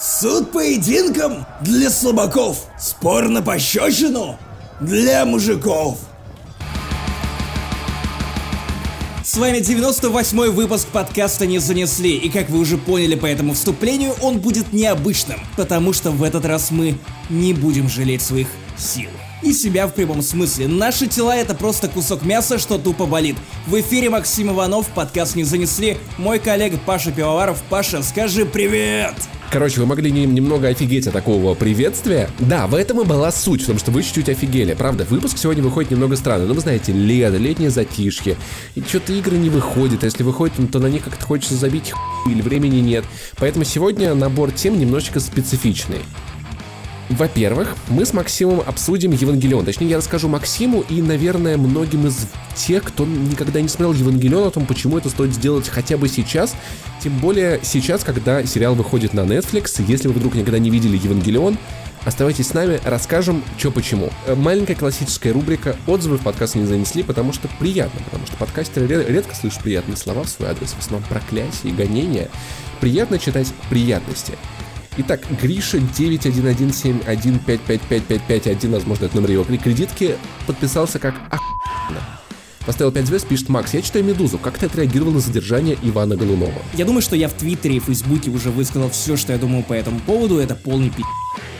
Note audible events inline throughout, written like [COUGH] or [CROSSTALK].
Суд поединком для слабаков. Спор на пощечину для мужиков. С вами 98-й выпуск подкаста «Не занесли», и как вы уже поняли по этому вступлению, он будет необычным, потому что в этот раз мы не будем жалеть своих сил. И себя в прямом смысле. Наши тела это просто кусок мяса, что тупо болит. В эфире Максим Иванов, подкаст «Не занесли», мой коллега Паша Пивоваров. Паша, скажи привет! Короче, вы могли немного офигеть от такого приветствия. Да, в этом и была суть, в том, что вы чуть-чуть офигели. Правда, выпуск сегодня выходит немного странно. Но вы знаете, лето, летнее затишье. И что-то игры не выходят. Если выходят, то на них как-то хочется забить или времени нет. Поэтому сегодня набор тем немножечко специфичный. Во-первых, мы с Максимом обсудим Евангелион. Точнее, я расскажу Максиму и, наверное, многим из тех, кто никогда не смотрел Евангелион, о том, почему это стоит сделать хотя бы сейчас. Тем более сейчас, когда сериал выходит на Netflix. Если вы вдруг никогда не видели Евангелион, Оставайтесь с нами, расскажем, что почему. Э, маленькая классическая рубрика «Отзывы в подкаст не занесли», потому что приятно, потому что подкастеры редко слышат приятные слова в свой адрес, в основном проклятие и гонения. Приятно читать приятности. Итак, Гриша 91171555551, возможно, это номер его кредитки, подписался как охуенно. Поставил 5 звезд, пишет Макс, я читаю «Медузу». Как ты отреагировал на задержание Ивана Голунова? Я думаю, что я в Твиттере и Фейсбуке уже высказал все, что я думаю по этому поводу. Это полный пи***.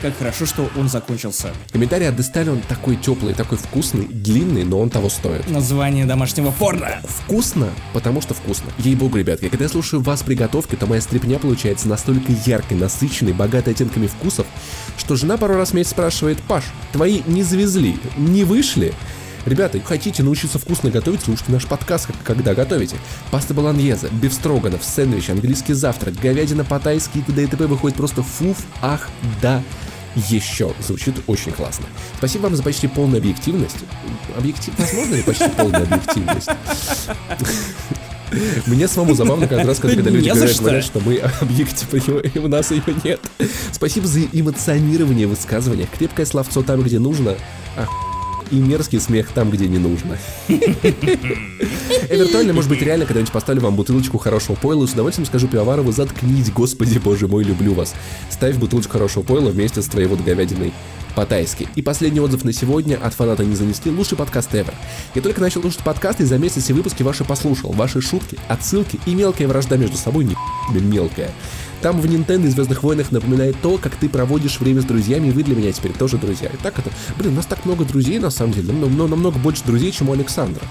Как хорошо, что он закончился. Комментарий от Дестали, он такой теплый, такой вкусный, длинный, но он того стоит. Название домашнего порно. Вкусно, потому что вкусно. Ей-богу, ребятки, когда я слушаю вас при готовке, то моя стрипня получается настолько яркой, насыщенной, богатой оттенками вкусов, что жена пару раз меня спрашивает, Паш, твои не завезли, не вышли? Ребята, хотите научиться вкусно готовить, слушайте наш подкаст, как, когда готовите. Паста баланьеза, биф строганов, сэндвич, английский завтрак, говядина по-тайски и т.д. и т.п. выходит просто фуф, ах, да, еще. Звучит очень классно. Спасибо вам за почти полную объективность. Объектив... Возможно ли почти полная объективность? Мне самому забавно каждый раз, когда, когда люди говорят, говорят, что мы объективы, и у нас ее нет. Спасибо за эмоционирование высказывания. Крепкое словцо там, где нужно. Ах, и мерзкий смех там, где не нужно. Эвертуально, может быть, реально когда-нибудь поставлю вам бутылочку хорошего пойла, и с удовольствием скажу Пивоварову, заткнись, господи боже мой, люблю вас. Ставь бутылочку хорошего пойла вместе с твоей вот говядиной по-тайски. И последний отзыв на сегодня от фаната не занесли. Лучший подкаст ever. Я только начал слушать подкасты и за месяц все выпуски ваши послушал. Ваши шутки, отсылки и мелкая вражда между собой не мелкая. Там в Nintendo и Звездных войнах напоминает то, как ты проводишь время с друзьями, и вы для меня теперь тоже друзья. И так это... Блин, у нас так много друзей, на самом деле, намного, намного больше друзей, чем у Александра.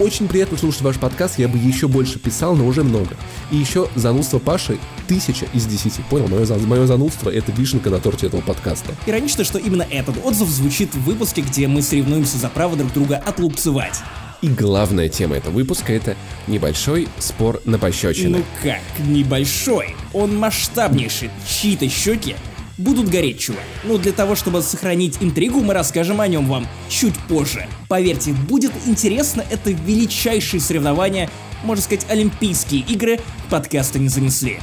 Очень приятно слушать ваш подкаст, я бы еще больше писал, но уже много. И еще занудство Паши тысяча из десяти. Понял, мое, мое занудство — это вишенка на торте этого подкаста. Иронично, что именно этот отзыв звучит в выпуске, где мы соревнуемся за право друг друга отлупцевать. И главная тема этого выпуска — это небольшой спор на пощечины. Ну как, небольшой? Он масштабнейший. Чьи-то щеки будут гореть, чувак. Ну, для того, чтобы сохранить интригу, мы расскажем о нем вам чуть позже. Поверьте, будет интересно, это величайшие соревнования, можно сказать, Олимпийские игры подкаста не занесли.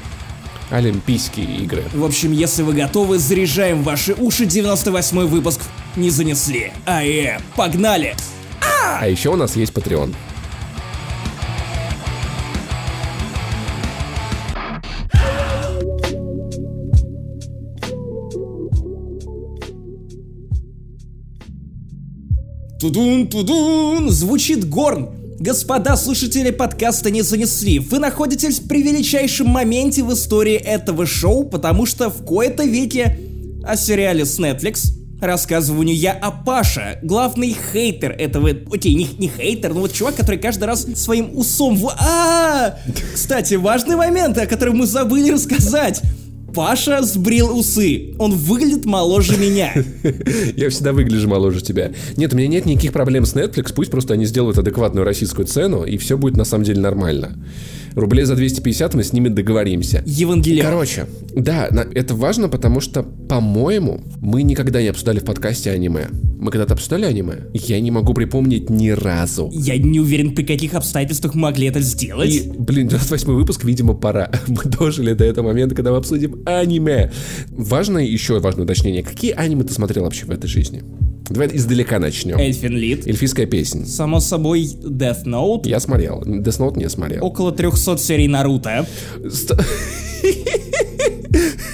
Олимпийские игры. В общем, если вы готовы, заряжаем ваши уши, 98 выпуск не занесли. Ае, погнали! А! а еще у нас есть Patreon. Тудун-тудун! Звучит горн! Господа слушатели подкаста не занесли. Вы находитесь при величайшем моменте в истории этого шоу, потому что в кои-то веке о сериале с Netflix рассказываю не я, а Паша, главный хейтер этого, окей, не, не хейтер, но вот чувак, который каждый раз своим усом в... А, Кстати, важный момент, о котором мы забыли рассказать. Паша сбрил усы. Он выглядит моложе меня. [LAUGHS] Я всегда выгляжу моложе тебя. Нет, у меня нет никаких проблем с Netflix. Пусть просто они сделают адекватную российскую цену, и все будет на самом деле нормально. Рублей за 250 мы с ними договоримся. Евангелион. Короче, да, это важно, потому что, по-моему, мы никогда не обсуждали в подкасте аниме. Мы когда-то обсуждали аниме? Я не могу припомнить ни разу. Я не уверен, при каких обстоятельствах могли это сделать. И, блин, 28 выпуск, видимо, пора. [LAUGHS] Мы дожили до этого момента, когда мы обсудим аниме. Важное, еще важное уточнение. Какие аниме ты смотрел вообще в этой жизни? Давай издалека начнем. Эльфин Лид. Эльфийская песня. Само собой, Death Note. Я смотрел. Death Note не смотрел. Около 300 серий Наруто. [LAUGHS]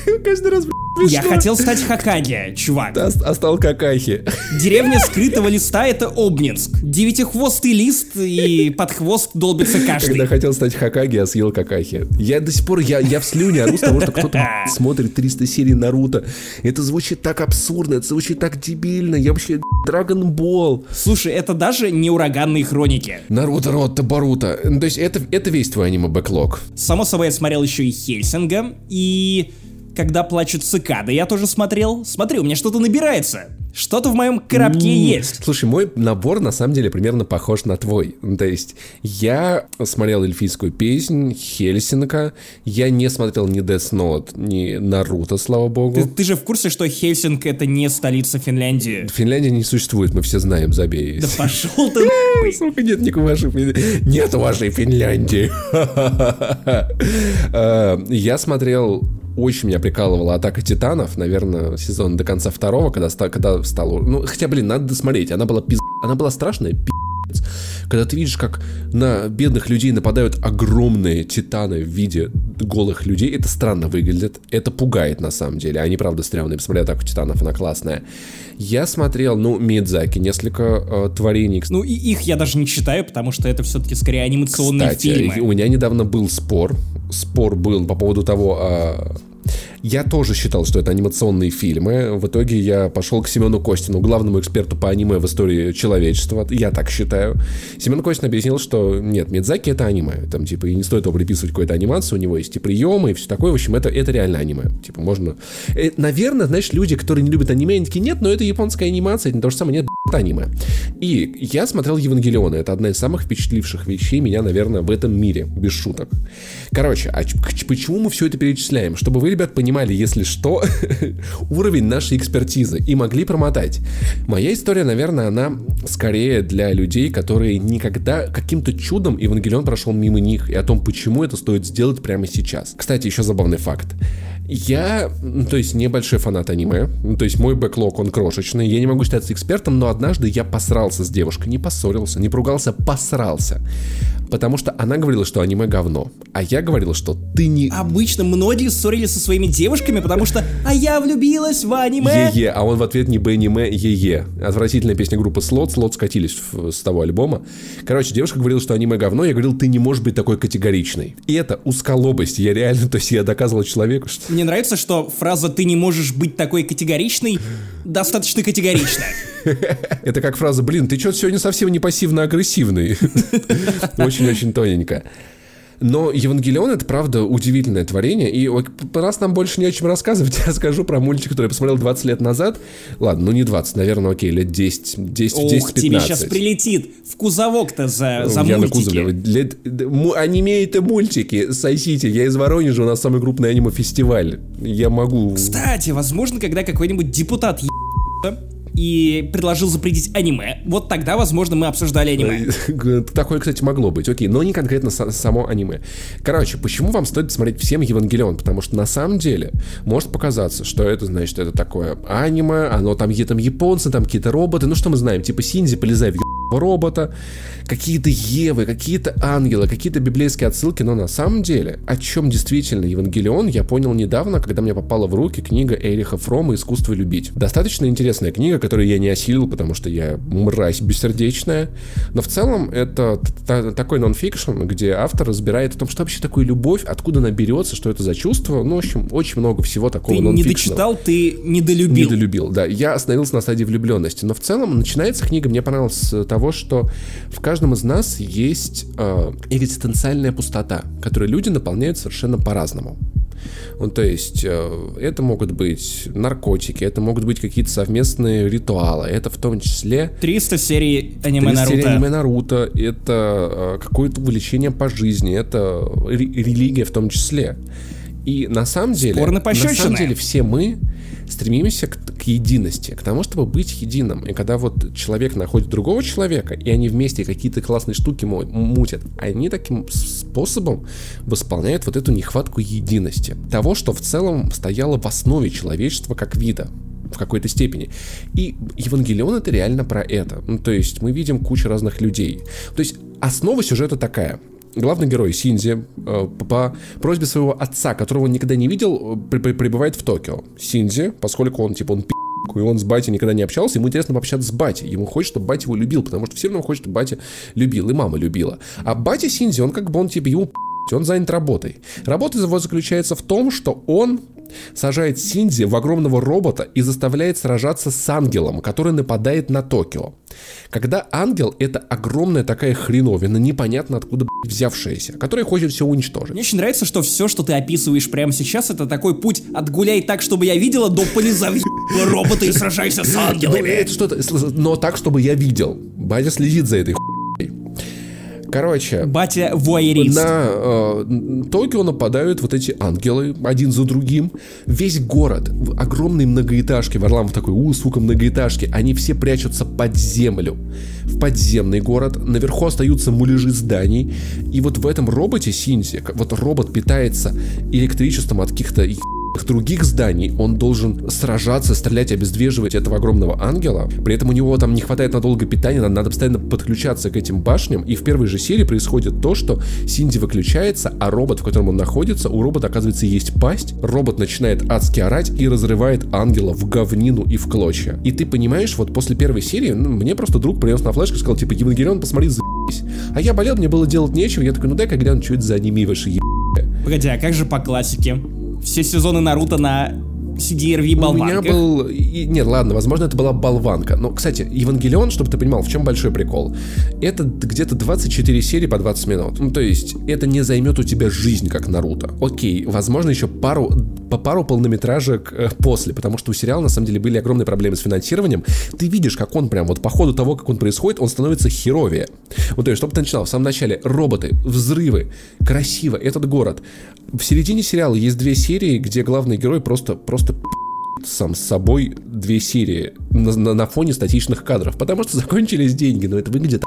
[LAUGHS] каждый раз, Я хотел стать Хакаги, чувак. А, а стал какахи. Деревня скрытого листа — это Обнинск. Девятихвостый лист и под хвост долбится каждый. Когда хотел стать Хакаги, а съел какахи. Я до сих пор, я, я в слюне ору с того, что кто-то [LAUGHS] смотрит 300 серий Наруто. Это звучит так абсурдно, это звучит так дебильно. Я вообще Ball. Слушай, это даже не ураганные хроники. Наруто, Ротто, Баруто. То есть это, это весь твой аниме-бэклог. Само собой, я смотрел еще и Хельсинга, и когда плачут цикады, я тоже смотрел. Смотри, у меня что-то набирается. Что-то в моем коробке М, есть. Слушай, мой набор на самом деле примерно похож на твой. Ну, То есть я смотрел эльфийскую песнь, Хельсинка. Я не смотрел ни Death Note, ни Наруто, слава богу. Ты, ты же в курсе, что Хельсинг это не столица Финляндии? Финляндия не существует, мы все знаем, забей. Да пошел ты. [LAUGHS] Сука, нет никакой вашей Финляндии. Нет вашей Финляндии. [LAUGHS] Э, Я смотрел очень меня прикалывала «Атака титанов», наверное, сезон до конца второго, когда, ста- когда стало... Ну, хотя, блин, надо досмотреть. Она была пиз... Она была страшная, пиздец. Когда ты видишь, как на бедных людей нападают огромные титаны в виде голых людей, это странно выглядит. Это пугает, на самом деле. Они, правда, стрёмные. Посмотри «Атаку титанов», она классная. Я смотрел, ну, Мидзаки, несколько э, творений. Ну и их я даже не читаю, потому что это все-таки скорее анимационные Кстати, фильмы. у меня недавно был спор. Спор был по поводу того, а, я тоже считал, что это анимационные фильмы. В итоге я пошел к Семену Костину, главному эксперту по аниме в истории человечества. Я так считаю. Семен Костин объяснил, что нет, Мидзаки это аниме. Там, типа, и не стоит его приписывать какой-то анимации. У него есть и приемы, и все такое. В общем, это, это реально аниме. Типа, можно... Э, наверное, знаешь, люди, которые не любят аниме, они такие, нет, но это японская анимация, это не то же самое, нет, аниме. И я смотрел Евангелиона. Это одна из самых впечатливших вещей меня, наверное, в этом мире. Без шуток. Короче, а почему мы все это перечисляем? Чтобы вы, ребят, понимали, если что, [LAUGHS] уровень нашей экспертизы и могли промотать. Моя история, наверное, она скорее для людей, которые никогда каким-то чудом Евангелион прошел мимо них, и о том, почему это стоит сделать прямо сейчас. Кстати, еще забавный факт. Я, то есть, небольшой фанат аниме. То есть, мой бэклог, он крошечный. Я не могу считаться экспертом, но однажды я посрался с девушкой. Не поссорился, не поругался, посрался. Потому что она говорила, что аниме говно. А я говорил, что ты не... Обычно многие ссорились со своими девушками, потому что «А я влюбилась в аниме!» Е-е, а он в ответ не Б-аниме, Е-е. Отвратительная песня группы Слот, Слот скатились в- с того альбома. Короче, девушка говорила, что аниме говно, я говорил, ты не можешь быть такой категоричной. И это узколобость, я реально, то есть я доказывал человеку, что... Мне нравится, что фраза «ты не можешь быть такой категоричной» достаточно категорична. [LAUGHS] Это как фраза, блин, ты что-то сегодня совсем не пассивно-агрессивный. [LAUGHS] Очень-очень тоненько. Но Евангелион это правда удивительное творение. И раз нам больше не о чем рассказывать, [LAUGHS] я скажу про мультик, который я посмотрел 20 лет назад. Ладно, ну не 20, наверное, окей, лет 10, 10, 10 Ух, тебе сейчас прилетит в кузовок-то за, за я на мультики. Кузове. Лет- Аниме это мультики, сосите. Я из Воронежа, у нас самый крупный аниме-фестиваль. Я могу... Кстати, возможно, когда какой-нибудь депутат ебался и предложил запретить аниме, вот тогда, возможно, мы обсуждали аниме. [LAUGHS] Такое, кстати, могло быть. Окей, но не конкретно са- само аниме. Короче, почему вам стоит смотреть всем Евангелион? Потому что на самом деле может показаться, что это, значит, это такое аниме, оно там, там японцы, там какие-то роботы. Ну что мы знаем? Типа Синзи, полезай в робота, какие-то Евы, какие-то ангелы, какие-то библейские отсылки. Но на самом деле, о чем действительно Евангелион, я понял недавно, когда мне попала в руки книга Эриха Фрома «Искусство любить». Достаточно интересная книга, которую я не осилил, потому что я мразь бессердечная. Но в целом это такой нонфикшн, где автор разбирает о том, что вообще такое любовь, откуда она берется, что это за чувство. Ну, в общем, очень много всего такого Ты не дочитал, ты недолюбил. Недолюбил, да. Я остановился на стадии влюбленности. Но в целом начинается книга, мне понравилось с того, что в каждом из нас есть э, экзистенциальная пустота, которую люди наполняют совершенно по-разному. Ну, то есть, э, это могут быть наркотики, это могут быть какие-то совместные ритуалы, это в том числе 300 серий аниме 30 серий Наруто. аниме Наруто, это э, какое-то увлечение по жизни, это ре- религия в том числе. И на самом деле, Спор на самом деле все мы стремимся к, к единости, к тому, чтобы быть единым. И когда вот человек находит другого человека, и они вместе какие-то классные штуки мутят, они таким способом восполняют вот эту нехватку единости. Того, что в целом стояло в основе человечества как вида в какой-то степени. И Евангелион это реально про это. Ну, то есть мы видим кучу разных людей. То есть основа сюжета такая. Главный герой Синзи э, по просьбе своего отца, которого он никогда не видел, при- прибывает в Токио. Синзи, поскольку он, типа, он пи***, и он с батей никогда не общался, ему интересно пообщаться с батей. Ему хочет, чтобы батя его любил, потому что все равно хочет, чтобы батя любил, и мама любила. А батя Синзи, он как бы, он типа, ему он занят работой. Работа его заключается в том, что он сажает Синди в огромного робота и заставляет сражаться с ангелом, который нападает на Токио. Когда ангел — это огромная такая хреновина, непонятно откуда взявшаяся, которая хочет все уничтожить. Мне очень нравится, что все, что ты описываешь прямо сейчас, это такой путь от гуляй так, чтобы я видела, до полезай робота и сражайся с ангелами. но так, чтобы я видел. Батя следит за этой хуйней. Короче, Батя вуайерист. на э, Токио нападают вот эти ангелы один за другим. Весь город, в- огромные многоэтажки, Варламов такой, у, сука, многоэтажки, они все прячутся под землю. В подземный город, наверху остаются муляжи зданий. И вот в этом роботе Синзи, вот робот питается электричеством от каких-то других зданий, он должен сражаться, стрелять, обездвиживать этого огромного ангела. При этом у него там не хватает надолго питания, надо, постоянно подключаться к этим башням. И в первой же серии происходит то, что Синди выключается, а робот, в котором он находится, у робота оказывается есть пасть. Робот начинает адски орать и разрывает ангела в говнину и в клочья. И ты понимаешь, вот после первой серии, ну, мне просто друг принес на флешку и сказал, типа, Евангелион, посмотри, заебись. А я болел, мне было делать нечего, я такой, ну дай-ка гляну, что это за аниме ваши еб... Погоди, а как же по классике? Все сезоны Наруто на CDRV У меня болванках. был... Нет, ладно, возможно, это была болванка. Но, кстати, Евангелион, чтобы ты понимал, в чем большой прикол. Это где-то 24 серии по 20 минут. Ну, то есть, это не займет у тебя жизнь, как Наруто. Окей, возможно, еще пару по пару полнометражек э, после, потому что у сериала на самом деле были огромные проблемы с финансированием. Ты видишь, как он прям вот по ходу того, как он происходит, он становится херовее. Ну, то есть, чтобы ты начинал в самом начале роботы, взрывы, красиво, этот город. В середине сериала есть две серии, где главный герой просто, просто сам с собой две серии на, на- на фоне статичных кадров, потому что [LAUGHS] закончились деньги, но это выглядит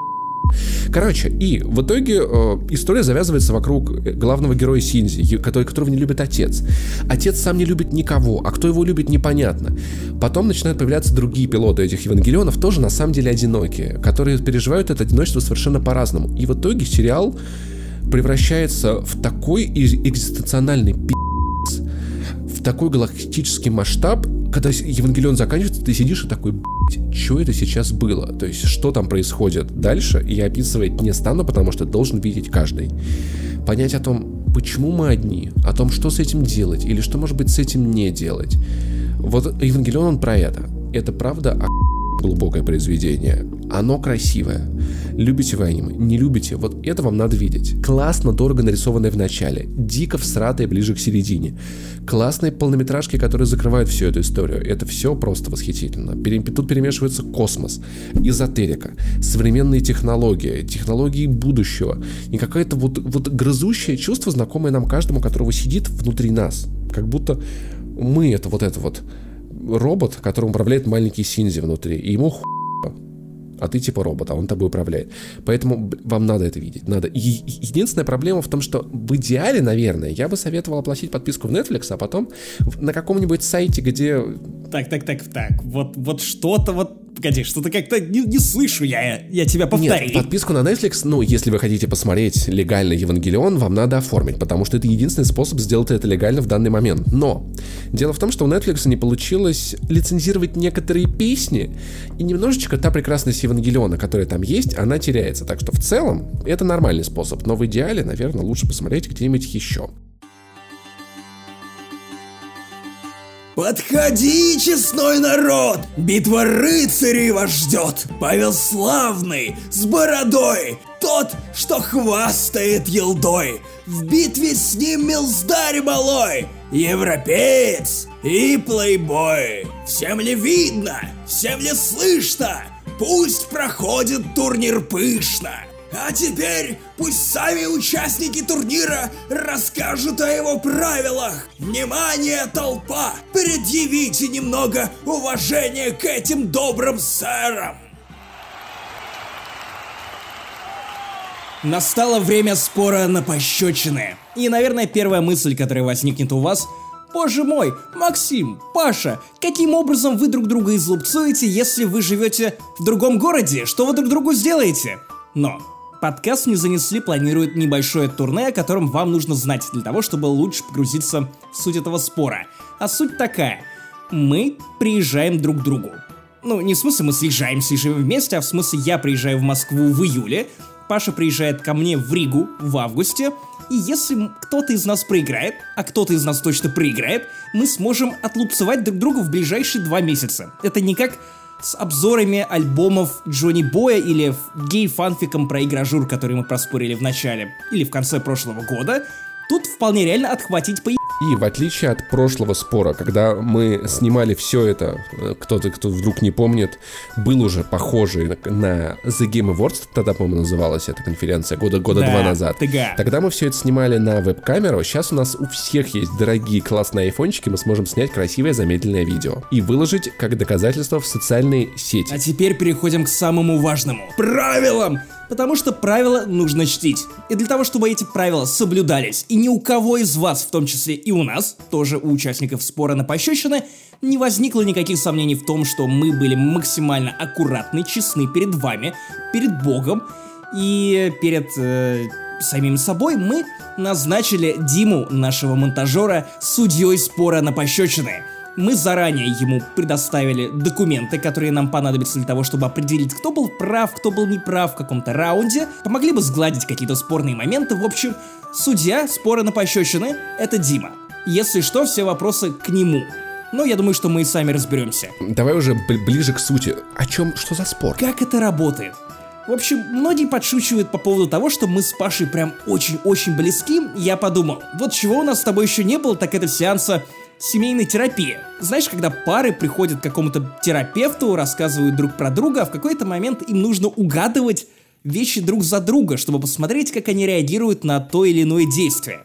Короче, и в итоге э, история завязывается вокруг э, главного героя Синзи, который, которого не любит отец. Отец сам не любит никого, а кто его любит, непонятно. Потом начинают появляться другие пилоты этих Евангелионов, тоже на самом деле одинокие, которые переживают это одиночество совершенно по-разному. И в итоге сериал превращается в такой экзистенциональный пи***ц, в такой галактический масштаб, когда Евангелион заканчивается, ты сидишь и такой, что это сейчас было? То есть, что там происходит дальше, я описывать не стану, потому что должен видеть каждый. Понять о том, почему мы одни, о том, что с этим делать, или что, может быть, с этим не делать. Вот Евангелион, он про это. Это правда о глубокое произведение. Оно красивое. Любите вы аниме? Не любите? Вот это вам надо видеть. Классно, дорого нарисованное в начале. Дико всратое ближе к середине. Классные полнометражки, которые закрывают всю эту историю. Это все просто восхитительно. Тут перемешивается космос, эзотерика, современные технологии, технологии будущего. И какое-то вот, вот грызущее чувство, знакомое нам каждому, которого сидит внутри нас. Как будто мы это вот это вот робот, которым управляет маленький Синзи внутри, и ему ху... А ты типа робот, а он тобой управляет. Поэтому вам надо это видеть. Надо. И единственная проблема в том, что в идеале, наверное, я бы советовал оплатить подписку в Netflix, а потом на каком-нибудь сайте, где Так, так, так, так. Вот, вот что-то вот... Погоди, что-то как-то не, не слышу я. Я тебя повтори. Нет, подписку на Netflix, ну, если вы хотите посмотреть легально Евангелион, вам надо оформить, потому что это единственный способ сделать это легально в данный момент. Но дело в том, что у Netflix не получилось лицензировать некоторые песни, и немножечко та прекрасность Евангелиона, которая там есть, она теряется. Так что в целом это нормальный способ, но в идеале, наверное, лучше посмотреть где-нибудь еще. Подходи, честной народ! Битва рыцарей вас ждет! Павел Славный с бородой! Тот, что хвастает елдой! В битве с ним милздарь малой! Европеец и плейбой! Всем ли видно? Всем ли слышно? Пусть проходит турнир пышно! А теперь пусть сами участники турнира расскажут о его правилах. Внимание, толпа! Предъявите немного уважения к этим добрым сэрам. Настало время спора на пощечины. И, наверное, первая мысль, которая возникнет у вас Боже мой, Максим, Паша, каким образом вы друг друга излупцуете, если вы живете в другом городе? Что вы друг другу сделаете? Но Подкаст не занесли планирует небольшое турне, о котором вам нужно знать для того, чтобы лучше погрузиться в суть этого спора. А суть такая. Мы приезжаем друг к другу. Ну, не в смысле мы съезжаемся и живем вместе, а в смысле я приезжаю в Москву в июле, Паша приезжает ко мне в Ригу в августе, и если кто-то из нас проиграет, а кто-то из нас точно проиграет, мы сможем отлупцевать друг друга в ближайшие два месяца. Это не как с обзорами альбомов Джонни Боя или гей-фанфиком про игражур, который мы проспорили в начале или в конце прошлого года. Тут вполне реально отхватить по и в отличие от прошлого спора, когда мы снимали все это, э, кто-то, кто вдруг не помнит, был уже похожий на The Game Awards, тогда, по-моему, называлась эта конференция, года, года да, два назад. Тыга. Тогда мы все это снимали на веб-камеру, сейчас у нас у всех есть дорогие классные айфончики, мы сможем снять красивое замедленное видео и выложить как доказательство в социальные сети. А теперь переходим к самому важному. Правилам! Потому что правила нужно чтить. И для того, чтобы эти правила соблюдались, и ни у кого из вас, в том числе и у нас, тоже у участников спора на пощечины, не возникло никаких сомнений в том, что мы были максимально аккуратны, честны перед вами, перед Богом и перед э, самим собой, мы назначили Диму, нашего монтажера, судьей спора на пощечины. Мы заранее ему предоставили документы, которые нам понадобятся для того, чтобы определить, кто был прав, кто был неправ в каком-то раунде, помогли бы сгладить какие-то спорные моменты. В общем, судья спора на пощечины — это Дима. Если что, все вопросы к нему. Но я думаю, что мы и сами разберемся. Давай уже ближе к сути. О чем, что за спор? Как это работает? В общем, многие подшучивают по поводу того, что мы с Пашей прям очень-очень близки. Я подумал, вот чего у нас с тобой еще не было, так это сеанса семейной терапии. Знаешь, когда пары приходят к какому-то терапевту, рассказывают друг про друга, а в какой-то момент им нужно угадывать вещи друг за друга, чтобы посмотреть, как они реагируют на то или иное действие.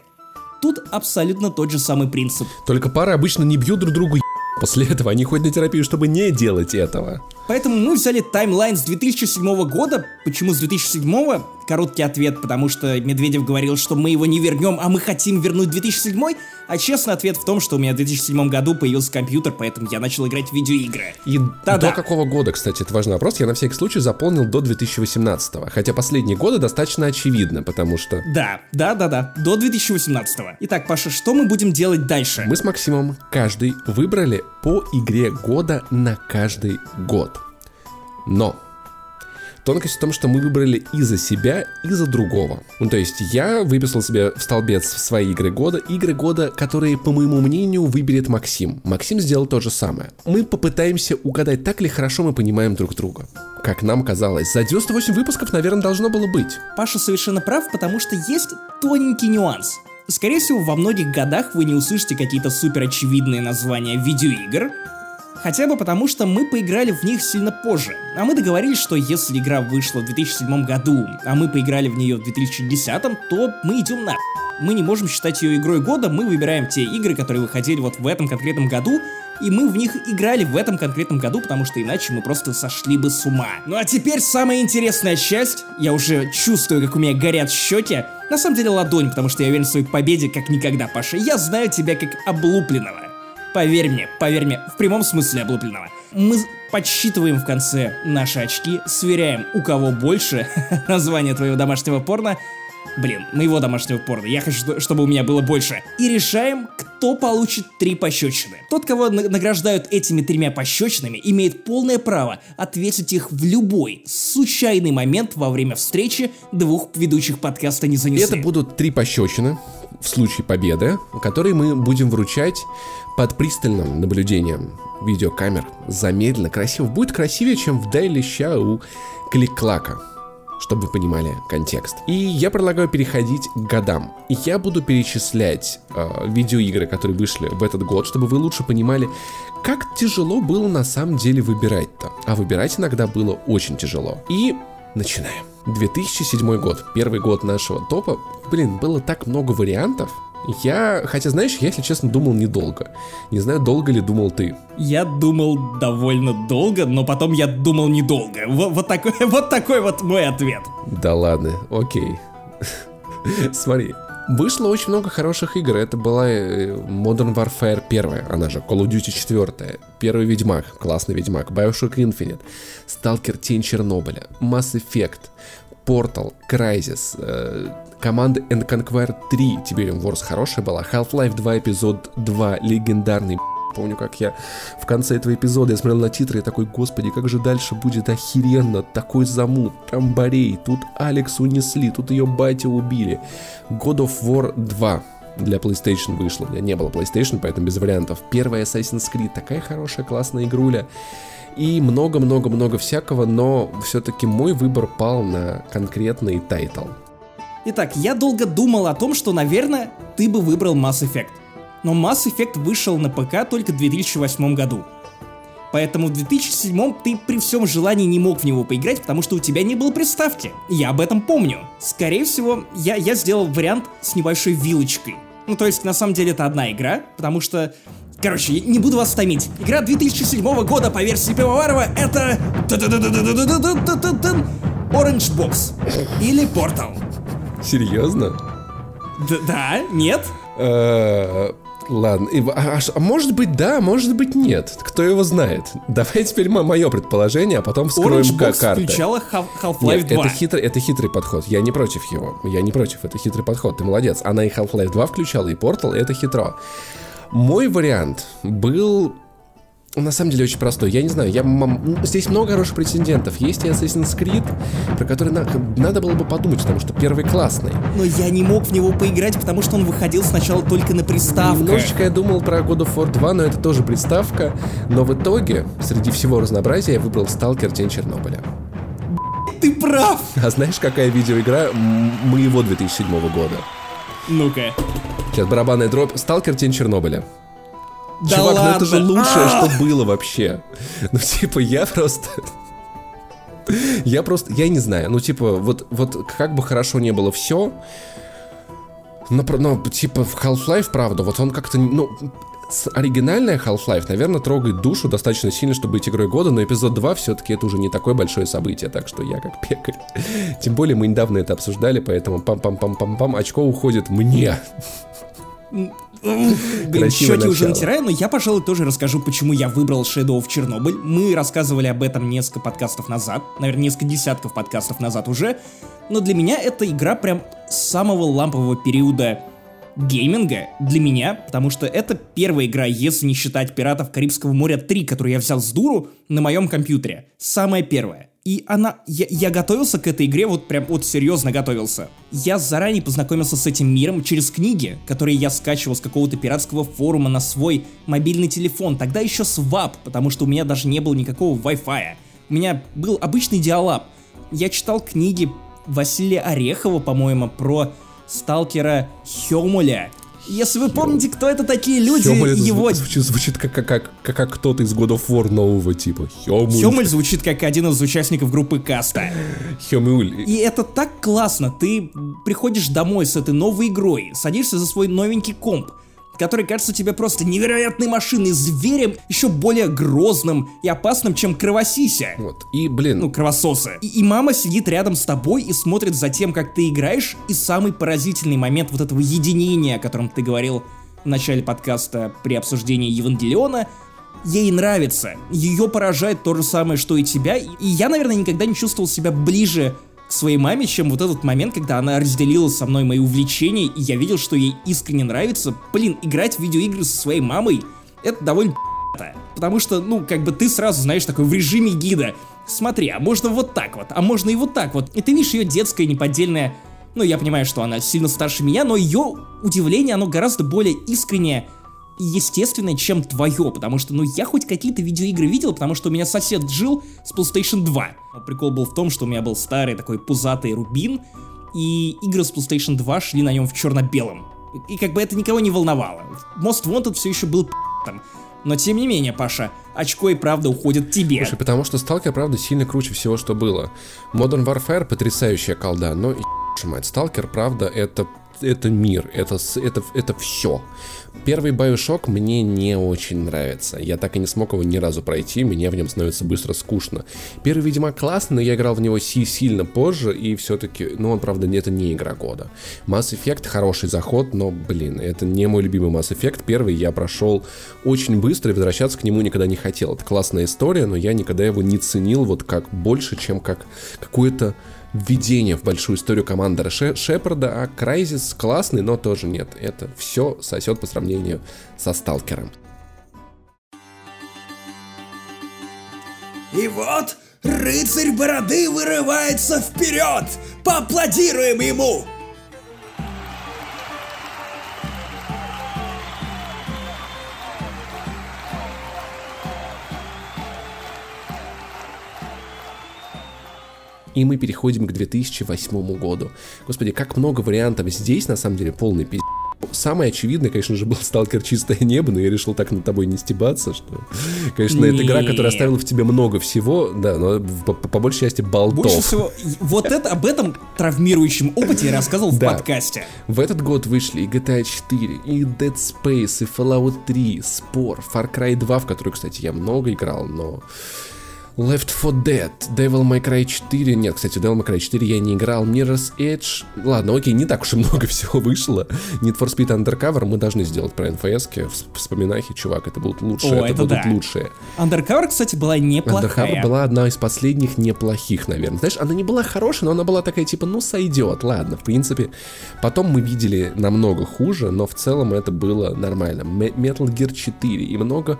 Тут абсолютно тот же самый принцип. Только пары обычно не бьют друг другу После этого они ходят на терапию, чтобы не делать этого. Поэтому мы взяли таймлайн с 2007 года. Почему с 2007? Короткий ответ, потому что Медведев говорил, что мы его не вернем, а мы хотим вернуть 2007. А честный ответ в том, что у меня в 2007 году появился компьютер, поэтому я начал играть в видеоигры. И Та-да. до какого года, кстати, это важный вопрос, я на всякий случай заполнил до 2018. Хотя последние годы достаточно очевидно, потому что... Да, да, да, да, до 2018. Итак, Паша, что мы будем делать дальше? Мы с Максимом каждый выбрали по игре года на каждый год. Но Тонкость в том, что мы выбрали и за себя, и за другого. Ну, то есть я выписал себе в столбец свои игры года, игры года, которые, по моему мнению, выберет Максим. Максим сделал то же самое. Мы попытаемся угадать, так ли хорошо мы понимаем друг друга. Как нам казалось, за 98 выпусков, наверное, должно было быть. Паша совершенно прав, потому что есть тоненький нюанс. Скорее всего, во многих годах вы не услышите какие-то супер очевидные названия видеоигр, Хотя бы потому, что мы поиграли в них сильно позже. А мы договорились, что если игра вышла в 2007 году, а мы поиграли в нее в 2010, то мы идем на мы не можем считать ее игрой года, мы выбираем те игры, которые выходили вот в этом конкретном году, и мы в них играли в этом конкретном году, потому что иначе мы просто сошли бы с ума. Ну а теперь самая интересная часть. Я уже чувствую, как у меня горят щеки. На самом деле ладонь, потому что я уверен в своей победе как никогда, Паша. Я знаю тебя как облупленного. Поверь мне, поверь мне, в прямом смысле облупленного. Мы подсчитываем в конце наши очки, сверяем, у кого больше [LAUGHS] название твоего домашнего порно, блин, моего домашнего порно, я хочу, чтобы у меня было больше, и решаем, кто получит три пощечины. Тот, кого награждают этими тремя пощечинами, имеет полное право ответить их в любой случайный момент во время встречи двух ведущих подкаста «Не занесли». Это будут три пощечины в случае победы, которые мы будем вручать под пристальным наблюдением видеокамер замедленно, красиво. Будет красивее, чем в Daily Show Клик-Клака чтобы вы понимали контекст. И я предлагаю переходить к годам. Я буду перечислять э, видеоигры, которые вышли в этот год, чтобы вы лучше понимали, как тяжело было на самом деле выбирать-то. А выбирать иногда было очень тяжело. И начинаем. 2007 год, первый год нашего топа. Блин, было так много вариантов, я, хотя знаешь, я, если честно, думал недолго. Не знаю, долго ли думал ты. Я думал довольно долго, но потом я думал недолго. Вот, вот, такой, [LAUGHS] вот такой вот мой ответ. Да ладно, окей. [LAUGHS] Смотри, Вышло очень много хороших игр. Это была э, Modern Warfare 1, она же Call of Duty 4, первый Ведьмак, классный Ведьмак, Bioshock Infinite, Stalker Тень Чернобыля, Mass Effect, Portal, Crysis, э, команда End Conquer 3, Tiberium Wars хорошая была, Half-Life 2 эпизод 2 легендарный, Помню, как я в конце этого эпизода я смотрел на титры и такой, господи, как же дальше будет охеренно, такой замут, трамбарей, тут Алекс унесли, тут ее батя убили. God of War 2 для PlayStation вышло, у меня не было PlayStation, поэтому без вариантов. Первая Assassin's Creed, такая хорошая, классная игруля. И много-много-много всякого, но все-таки мой выбор пал на конкретный title. Итак, я долго думал о том, что, наверное, ты бы выбрал Mass Effect но Mass Effect вышел на ПК только в 2008 году. Поэтому в 2007 ты при всем желании не мог в него поиграть, потому что у тебя не было приставки. Я об этом помню. Скорее всего, я, я сделал вариант с небольшой вилочкой. Ну, то есть, на самом деле, это одна игра, потому что... Короче, не буду вас томить. Игра 2007 года по версии Пивоварова — это... Orange Box. Или Portal. Серьезно? Да? Нет? Ладно, а, а, может быть да, может быть нет. Кто его знает? Давай теперь мое предположение, а потом вскроем Orange Box карты. включала Half-Life 2. Это хитрый, это хитрый подход. Я не против его. Я не против. Это хитрый подход. Ты молодец. Она и Half-Life 2 включала, и Portal. Это хитро. Мой вариант был на самом деле очень простой. Я не знаю, я, здесь много хороших претендентов. Есть и Assassin's Creed, про который на, надо было бы подумать, потому что первый классный. Но я не мог в него поиграть, потому что он выходил сначала только на приставку. Немножечко я думал про God of War 2, но это тоже приставка. Но в итоге, среди всего разнообразия, я выбрал Сталкер День Чернобыля. Ты прав! А знаешь, какая видеоигра моего 2007 года? Ну-ка. Сейчас барабанная дробь. Сталкер Тень Чернобыля. Да Чувак, ладно. ну это же лучшее, что было вообще. Ну, типа, я просто... Я просто, я не знаю, ну, типа, вот, вот как бы хорошо не было все, но, но типа, в Half-Life, правда, вот он как-то, ну, оригинальная Half-Life, наверное, трогает душу достаточно сильно, чтобы быть игрой года, но эпизод 2 все-таки это уже не такое большое событие, так что я как пекарь. Тем более мы недавно это обсуждали, поэтому пам-пам-пам-пам-пам, очко уходит мне. Блин, щеки уже натираю, но я, пожалуй, тоже расскажу, почему я выбрал Shadow of Chernobyl. Мы рассказывали об этом несколько подкастов назад, наверное, несколько десятков подкастов назад уже, но для меня эта игра прям самого лампового периода гейминга для меня, потому что это первая игра, если не считать «Пиратов Карибского моря 3», которую я взял с дуру на моем компьютере. Самая первая. И она... Я, я готовился к этой игре, вот прям вот серьезно готовился. Я заранее познакомился с этим миром через книги, которые я скачивал с какого-то пиратского форума на свой мобильный телефон. Тогда еще свап, потому что у меня даже не было никакого Wi-Fi. У меня был обычный диалаб. Я читал книги Василия Орехова, по-моему, про сталкера Хёмуля, если вы помните, кто это такие люди, Хёмуль его... Звучит, звучит как, как, как, как, как кто-то из God of War нового типа. Хёмуль. Хёмуль звучит как один из участников группы Каста. Хёмуль. И это так классно. Ты приходишь домой с этой новой игрой, садишься за свой новенький комп, который кажется тебе просто невероятной машиной, зверем, еще более грозным и опасным, чем кровосися. Вот, и, блин... Ну, кровососа. И, и мама сидит рядом с тобой и смотрит за тем, как ты играешь, и самый поразительный момент вот этого единения, о котором ты говорил в начале подкаста при обсуждении Евангелиона, ей нравится. Ее поражает то же самое, что и тебя. И я, наверное, никогда не чувствовал себя ближе своей маме, чем вот этот момент, когда она разделила со мной мои увлечения, и я видел, что ей искренне нравится. Блин, играть в видеоигры со своей мамой, это довольно Потому что, ну, как бы ты сразу, знаешь, такой в режиме гида. Смотри, а можно вот так вот, а можно и вот так вот. И ты видишь ее детское, неподдельное... Ну, я понимаю, что она сильно старше меня, но ее удивление, оно гораздо более искреннее естественное, чем твое, потому что, ну, я хоть какие-то видеоигры видел, потому что у меня сосед жил с PlayStation 2. Но прикол был в том, что у меня был старый такой пузатый рубин, и игры с PlayStation 2 шли на нем в черно-белом. И, как бы это никого не волновало. Most Wanted все еще был там. Но тем не менее, Паша, очко и правда уходит тебе. Слушай, потому что Сталкер, правда, сильно круче всего, что было. Modern Warfare потрясающая колда, но и мать, Сталкер, правда, это это мир, это, это, это все. Первый Bioshock мне не очень нравится. Я так и не смог его ни разу пройти, мне в нем становится быстро скучно. Первый, видимо, классный, но я играл в него си сильно позже, и все-таки, ну, он, правда, это не игра года. Mass Effect хороший заход, но, блин, это не мой любимый Mass Effect. Первый я прошел очень быстро, и возвращаться к нему никогда не хотел. Это классная история, но я никогда его не ценил вот как больше, чем как какое-то введение в большую историю командора Ше Шепарда, а Крайзис классный, но тоже нет. Это все сосет по сравнению со Сталкером. И вот рыцарь бороды вырывается вперед! Поаплодируем ему! И мы переходим к 2008 году. Господи, как много вариантов здесь, на самом деле, полный пиздец. Самое очевидное, конечно же, был Сталкер Чистое Небо, но я решил так над тобой не стебаться, что, конечно, это игра, которая оставила в тебе много всего, да, но по, по большей части болтов. Больше всего, вот это, об этом травмирующем опыте я рассказывал в Да. подкасте. В этот год вышли и GTA 4, и Dead Space, и Fallout 3, Spore, Far Cry 2, в которую, кстати, я много играл, но... Left 4 Dead, Devil May Cry 4, нет, кстати, Devil May Cry 4 я не играл, Mirror's Edge, ладно, окей, не так уж и много [LAUGHS] всего вышло, Need for Speed Undercover мы должны сделать про NFS, вспоминахи, чувак, это будут лучшие, О, это будут да. лучшие. Undercover, кстати, была неплохая. Undercover была одна из последних неплохих, наверное. Знаешь, она не была хорошая, но она была такая, типа, ну, сойдет, ладно, в принципе. Потом мы видели намного хуже, но в целом это было нормально. Metal Gear 4 и много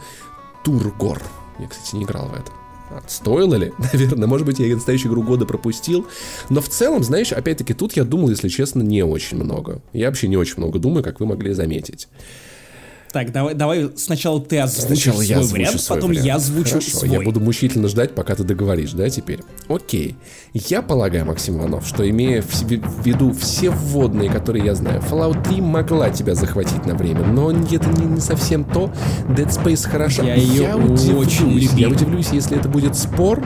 Тургор. Я, кстати, не играл в это. Стоило ли? [LAUGHS] Наверное, может быть, я настоящую игру года пропустил. Но в целом, знаешь, опять-таки, тут я думал, если честно, не очень много. Я вообще не очень много думаю, как вы могли заметить. Так, давай, давай сначала ты озвучишь Сначала свой я озвучу вариант, свой потом вариант. я озвучу Хорошо, свой. я буду мучительно ждать, пока ты договоришь, да, теперь? Окей. Я полагаю, Максим Иванов, что имея в, себе- в виду все вводные, которые я знаю, Fallout 3 могла тебя захватить на время, но это не, не совсем то. Dead Space хороша. Я её очень удивлюсь, я любил. удивлюсь, если это будет спор,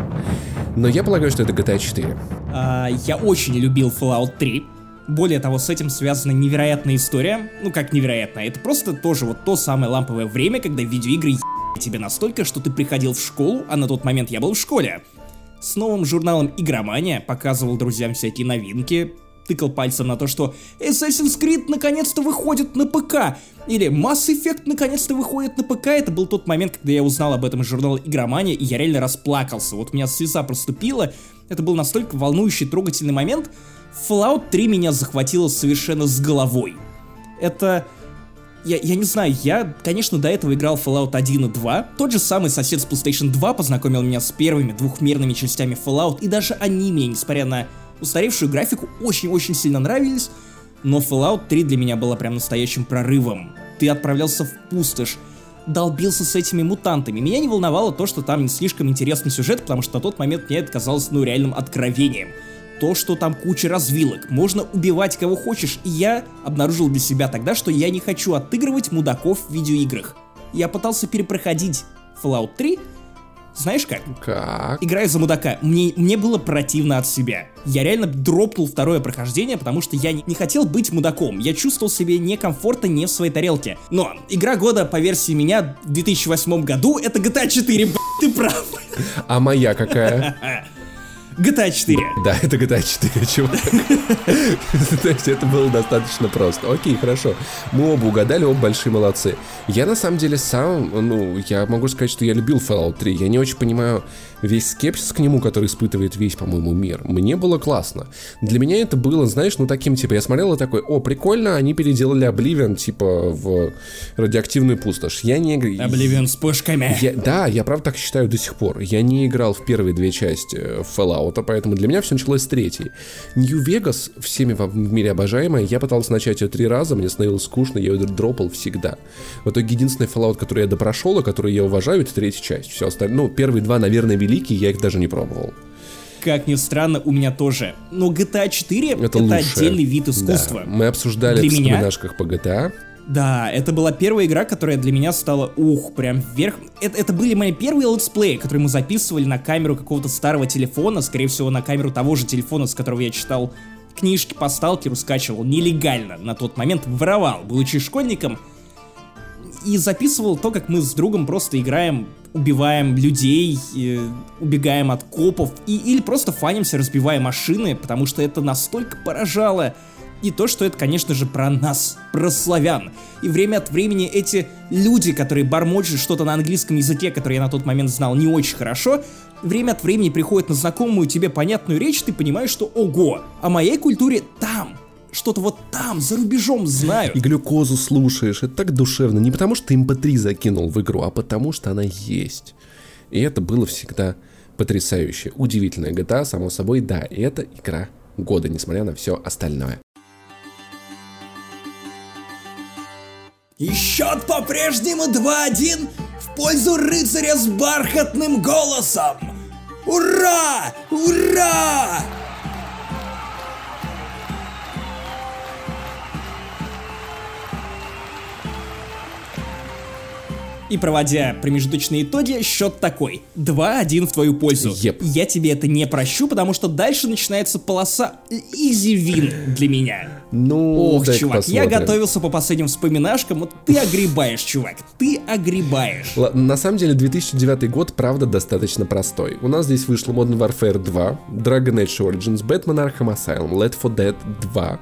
но я полагаю, что это GTA 4. А, я очень любил Fallout 3. Более того, с этим связана невероятная история. Ну, как невероятная, это просто тоже вот то самое ламповое время, когда видеоигры ебали тебе настолько, что ты приходил в школу, а на тот момент я был в школе. С новым журналом Игромания показывал друзьям всякие новинки, тыкал пальцем на то, что Assassin's Creed наконец-то выходит на ПК, или Mass Effect наконец-то выходит на ПК. Это был тот момент, когда я узнал об этом из журнала Игромания, и я реально расплакался. Вот у меня слеза проступила. Это был настолько волнующий, трогательный момент. Fallout 3 меня захватило совершенно с головой. Это... Я, я не знаю, я, конечно, до этого играл Fallout 1 и 2. Тот же самый сосед с PlayStation 2 познакомил меня с первыми двухмерными частями Fallout, и даже они мне, несмотря на устаревшую графику, очень-очень сильно нравились. Но Fallout 3 для меня была прям настоящим прорывом. Ты отправлялся в пустошь, долбился с этими мутантами. Меня не волновало то, что там не слишком интересный сюжет, потому что на тот момент мне это казалось, ну, реальным откровением. То, что там куча развилок, можно убивать кого хочешь, и я обнаружил для себя тогда, что я не хочу отыгрывать мудаков в видеоиграх. Я пытался перепроходить Fallout 3, знаешь как? Как? Играю за мудака. Мне, мне было противно от себя. Я реально дропнул второе прохождение, потому что я не, не хотел быть мудаком. Я чувствовал себя некомфортно не в своей тарелке. Но игра года по версии меня в 2008 году это GTA 4, б***ь, ты прав. А моя какая? [LAUGHS] GTA 4. Да, это GTA 4, чувак. [LAUGHS] То есть это было достаточно просто. Окей, хорошо. Мы оба угадали, оба большие молодцы. Я на самом деле сам, ну, я могу сказать, что я любил Fallout 3. Я не очень понимаю весь скепсис к нему, который испытывает весь, по-моему, мир. Мне было классно. Для меня это было, знаешь, ну таким, типа, я смотрел и такой, о, прикольно, они переделали Oblivion, типа, в радиоактивную пустошь. Я не... Oblivion с пушками. я- да, я правда так считаю до сих пор. Я не играл в первые две части э, Fallout, поэтому для меня все началось с третьей. Нью-Вегас, всеми в мире обожаемая, я пытался начать ее три раза, мне становилось скучно, я ее дропал всегда. В итоге единственный Fallout, который я допрошел, и который я уважаю, это третья часть. Все остальное, ну, первые два, наверное, великие, я их даже не пробовал. Как ни странно, у меня тоже. Но GTA 4 это, Это, лучшее. отдельный вид искусства. Да. Мы обсуждали Для в меня- вспоминашках по GTA. Да, это была первая игра, которая для меня стала, ух, прям вверх. Это, это были мои первые летсплеи, которые мы записывали на камеру какого-то старого телефона, скорее всего, на камеру того же телефона, с которого я читал книжки по сталкеру, скачивал нелегально на тот момент, воровал, будучи школьником, и записывал то, как мы с другом просто играем, убиваем людей, убегаем от копов, и, или просто фанимся, разбивая машины, потому что это настолько поражало. И то, что это, конечно же, про нас, про славян. И время от времени эти люди, которые бормочут что-то на английском языке, который я на тот момент знал не очень хорошо, время от времени приходят на знакомую тебе понятную речь, ты понимаешь, что ого, о моей культуре там, что-то вот там, за рубежом знают. И глюкозу слушаешь, это так душевно. Не потому, что MP3 закинул в игру, а потому, что она есть. И это было всегда потрясающе. Удивительная GTA, само собой, да, это игра года, несмотря на все остальное. И счет по-прежнему 2-1 в пользу рыцаря с бархатным голосом. Ура! Ура! И проводя промежуточные итоги, счет такой. 2-1 в твою пользу. Yep. Я тебе это не прощу, потому что дальше начинается полоса easy win для меня. Ну, Ох, чувак, я посмотрим. готовился по последним вспоминашкам, вот ты огребаешь, чувак, ты огребаешь. На самом деле 2009 год, правда, достаточно простой. У нас здесь вышло Modern Warfare 2, Dragon Age Origins, Batman Arkham Asylum, Left 4 Dead 2,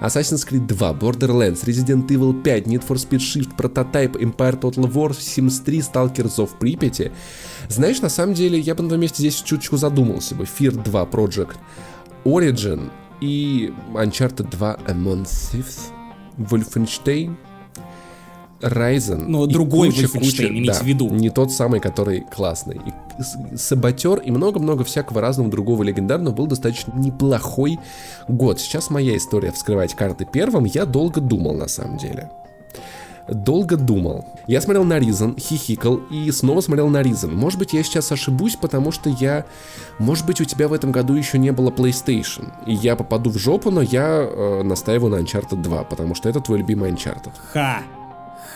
Assassin's Creed 2, Borderlands, Resident Evil 5, Need for Speed Shift, Prototype, Empire Total War, Sims 3, Stalker Зов Припяти. Знаешь, на самом деле, я бы на твоем месте здесь чуточку задумался бы. Fear 2 Project, Origin и Uncharted 2 Among Thieves, Wolfenstein, Ryzen. Но и другой куча, Wolfenstein, куча- имейте да, в виду. Не тот самый, который классный. И Саботер и много-много всякого разного другого легендарного был достаточно неплохой год. Сейчас моя история вскрывать карты первым. Я долго думал, на самом деле. Долго думал. Я смотрел на Ризен, хихикал и снова смотрел на Ризен. Может быть, я сейчас ошибусь, потому что я... Может быть, у тебя в этом году еще не было PlayStation. И я попаду в жопу, но я э, настаиваю на Uncharted 2, потому что это твой любимый Uncharted. Ха,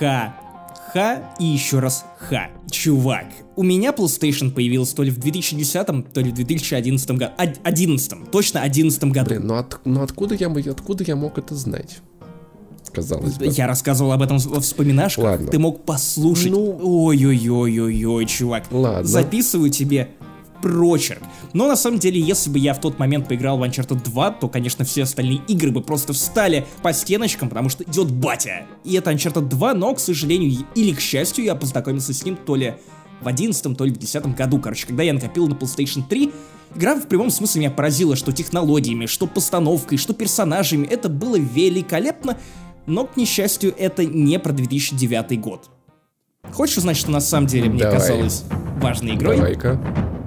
ха, ха и еще раз ха. Чувак, у меня PlayStation появился то ли в 2010, то ли в 2011 году. 11, точно 11 году. Блин, ну, от- ну откуда, я, откуда я мог это знать? Казалось бы. Я рассказывал об этом во вспоминашках. Ладно. Ты мог послушать. Ну. Ой-ой-ой-ой-ой, чувак. Ладно. Записываю тебе прочерк. Но на самом деле, если бы я в тот момент поиграл в Uncharted 2, то, конечно, все остальные игры бы просто встали по стеночкам, потому что идет батя. И это Uncharted 2, но, к сожалению, или к счастью, я познакомился с ним то ли в 11 то ли в 10 году. Короче, когда я накопил на PlayStation 3, игра в прямом смысле меня поразила, что технологиями, что постановкой, что персонажами. Это было великолепно, но, к несчастью, это не про 2009 год. Хочешь узнать, что на самом деле мне Давай. казалось важной игрой? Давай-ка.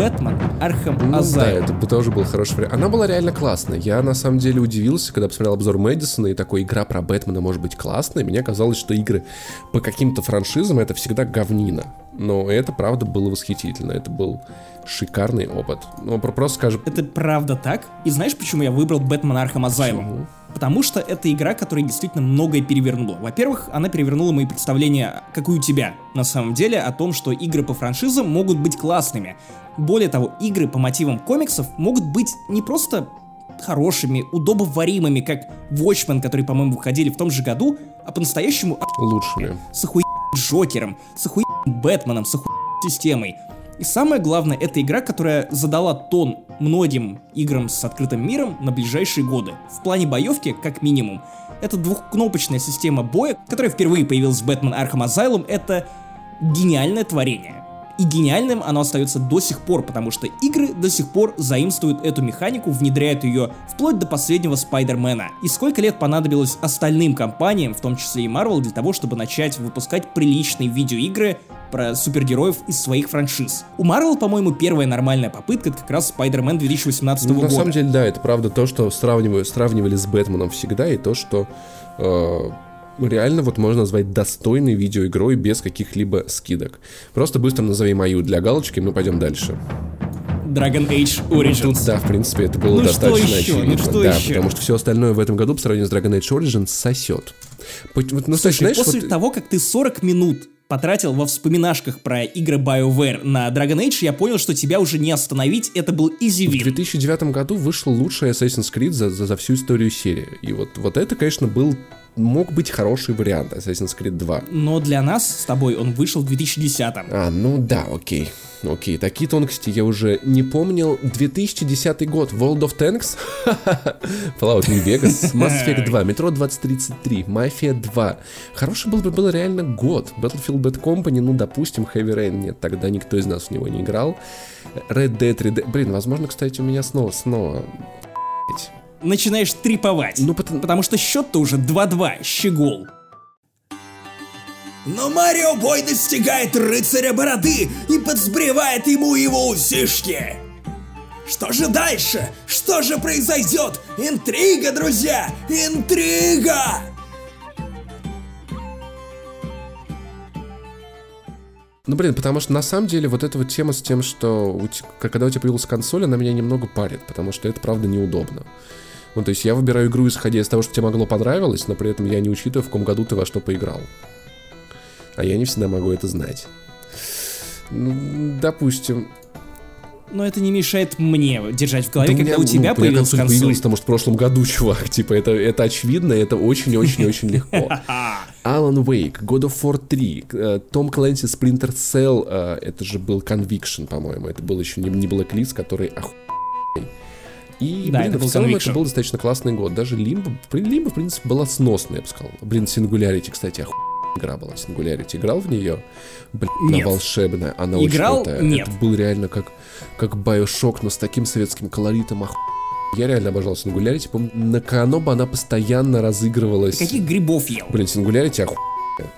Batman Arkham Ну, да, Asylum. это бы тоже был хороший вариант. Она была реально классная. Я на самом деле удивился, когда посмотрел обзор Мэддисона, и такой игра про Бэтмена может быть классная. Мне казалось, что игры по каким-то франшизам это всегда говнина. Но это правда было восхитительно. Это был шикарный опыт. Ну, про- просто скажем, Это правда так? И знаешь, почему я выбрал Batman Arkham Asylum? Потому что это игра, которая действительно многое перевернула. Во-первых, она перевернула мои представления, как и у тебя, на самом деле, о том, что игры по франшизам могут быть классными. Более того, игры по мотивам комиксов могут быть не просто хорошими, удобоваримыми, как Watchmen, которые, по-моему, выходили в том же году, а по-настоящему лучшими. с охуенным Джокером, с охуенным Бэтменом, с охуенной системой. И самое главное, это игра, которая задала тон многим играм с открытым миром на ближайшие годы. В плане боевки, как минимум. Это двухкнопочная система боя, которая впервые появилась в Бэтмен Arkham Asylum, это гениальное творение. И гениальным оно остается до сих пор, потому что игры до сих пор заимствуют эту механику, внедряют ее вплоть до последнего Спайдермена. И сколько лет понадобилось остальным компаниям, в том числе и Marvel, для того, чтобы начать выпускать приличные видеоигры про супергероев из своих франшиз. У Marvel, по-моему, первая нормальная попытка это как раз Спайдермен 2018 Ну, на года. самом деле, да, это правда то, что сравниваю, сравнивали с Бэтменом всегда, и то, что э, реально вот можно назвать достойной видеоигрой без каких-либо скидок. Просто быстро назови мою для галочки, мы пойдем дальше. Dragon Age Origins. Да, в принципе, это было Ну что достаточно еще? Ну очевидно. что да, еще? потому что все остальное в этом году по сравнению с Dragon Age Origins сосет. Вот, ну, Слушай, знаешь, после вот- того, как ты 40 минут потратил во вспоминашках про игры BioWare на Dragon Age, я понял, что тебя уже не остановить, это был easy В win. 2009 году вышел лучший Assassin's Creed за, за, за всю историю серии. И вот, вот это, конечно, был мог быть хороший вариант Assassin's Creed 2. Но для нас с тобой он вышел в 2010 А, ну да, окей. Окей, такие тонкости я уже не помнил. 2010 год, World of Tanks, [LAUGHS] Fallout New Vegas, Mass Effect 2, Metro 2033, Mafia 2. Хороший был бы был реально год. Battlefield Bad Company, ну, допустим, Heavy Rain нет, тогда никто из нас в него не играл. Red Dead Redemption, блин, возможно, кстати, у меня снова, снова начинаешь триповать. Ну, потому, потому что счет-то уже 2-2, щегол. Но Марио Бой достигает рыцаря бороды и подсбривает ему его усишки. Что же дальше? Что же произойдет? Интрига, друзья! Интрига! Ну, блин, потому что на самом деле вот эта вот тема с тем, что у тебя, когда у тебя появилась консоль, она меня немного парит, потому что это, правда, неудобно. Ну, то есть я выбираю игру, исходя из того, что тебе могло понравилось, но при этом я не учитываю, в каком году ты во что поиграл. А я не всегда могу это знать. Ну, допустим. Но это не мешает мне держать в голове, да когда у, меня, у тебя ну, появилась консоль. появилась, потому что в прошлом году, [LAUGHS] чувак. Типа, это, это очевидно, это очень-очень-очень [LAUGHS] легко. Alan Wake, God of War 3, Том Clancy Splinter Cell, э, это же был Conviction, по-моему. Это был еще не, не Blacklist, который охуенный. И, да, блин, это в целом это был достаточно классный год. Даже Limbo, Limbo, в принципе, была сносная, я бы сказал. Блин, Singularity, кстати, охуенная игра была. Singularity играл в нее? Блин, она волшебная, она играл? очень крутая. Нет. Это был реально как, как Bioshock, но с таким советским колоритом, оху... Я реально обожал Singularity. Помню, на Каноба она постоянно разыгрывалась. Ты каких грибов ел? Блин, Singularity оху...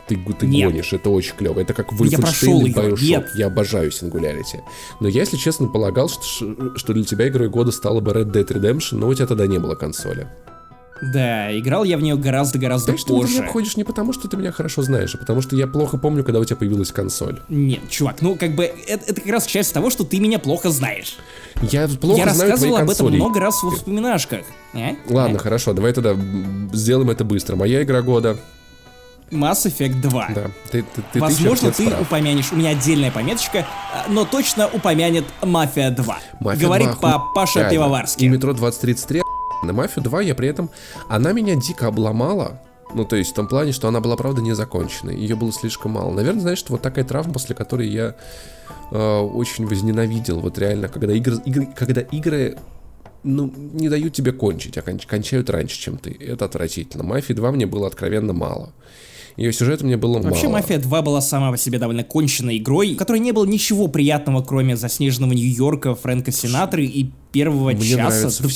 Ты, ты Нет. гонишь, это очень клево. Это как Wolfenstein и Bioshock. Я обожаю Singularity. Но я, если честно, полагал, что, что для тебя игрой года стала бы Red Dead Redemption, но у тебя тогда не было консоли. Да, играл я в нее гораздо-гораздо позже. Ты меня обходишь не потому, что ты меня хорошо знаешь, а потому что я плохо помню, когда у тебя появилась консоль. Нет, чувак, ну как бы это, это как раз часть того, что ты меня плохо знаешь. Я плохо я знаю рассказывал об этом много раз в вспоминашках. А? Ладно, а? хорошо, давай тогда сделаем это быстро. Моя игра года Mass Effect 2. Да, ты, ты, ты Возможно, ты, ты упомянешь, у меня отдельная пометочка, но точно упомянет Мафия 2. Мафия Говорит 2, по Паша Пивоварский. И Метро 2033 на Мафию 2 я при этом... Она меня дико обломала, ну, то есть в том плане, что она была, правда, не законченной. Ее было слишком мало. Наверное, знаешь, что вот такая травма, после которой я э, очень возненавидел. Вот реально, когда игры, игры, когда игры ну, не дают тебе кончить, а кончают раньше, чем ты. Это отвратительно. Мафии 2 мне было откровенно мало. Ее сюжет мне было Вообще, мало. Мафия 2 была сама по себе довольно конченной игрой, в которой не было ничего приятного, кроме заснеженного Нью-Йорка, Фрэнка Синатры и первого мне часа, двух,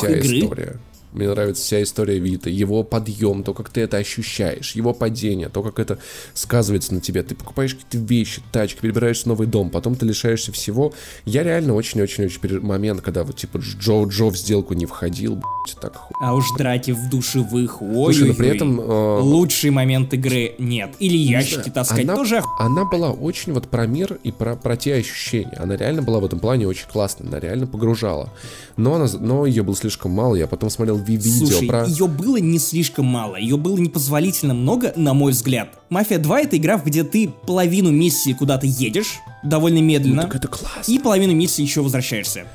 трех игры. История. Мне нравится вся история Вита, его подъем, то, как ты это ощущаешь, его падение, то, как это сказывается на тебе. Ты покупаешь какие-то вещи, тачки, перебираешься в новый дом, потом ты лишаешься всего. Я реально очень-очень-очень момент, когда вот типа Джо Джо в сделку не входил, блядь, так хуй. А уж драки в душевых, ой, Слушай, но при этом... Э... Лучший момент игры нет. Или ящики таскать она, тоже Она была очень вот про мир и про, про те ощущения. Она реально была в этом плане очень классная, она реально погружала. Но, она, но ее было слишком мало, я потом смотрел видео Слушай, про... ее было не слишком мало, ее было непозволительно много, на мой взгляд. Мафия 2 это игра, где ты половину миссии куда-то едешь, довольно медленно. Ну, так это классно. И половину миссии еще возвращаешься.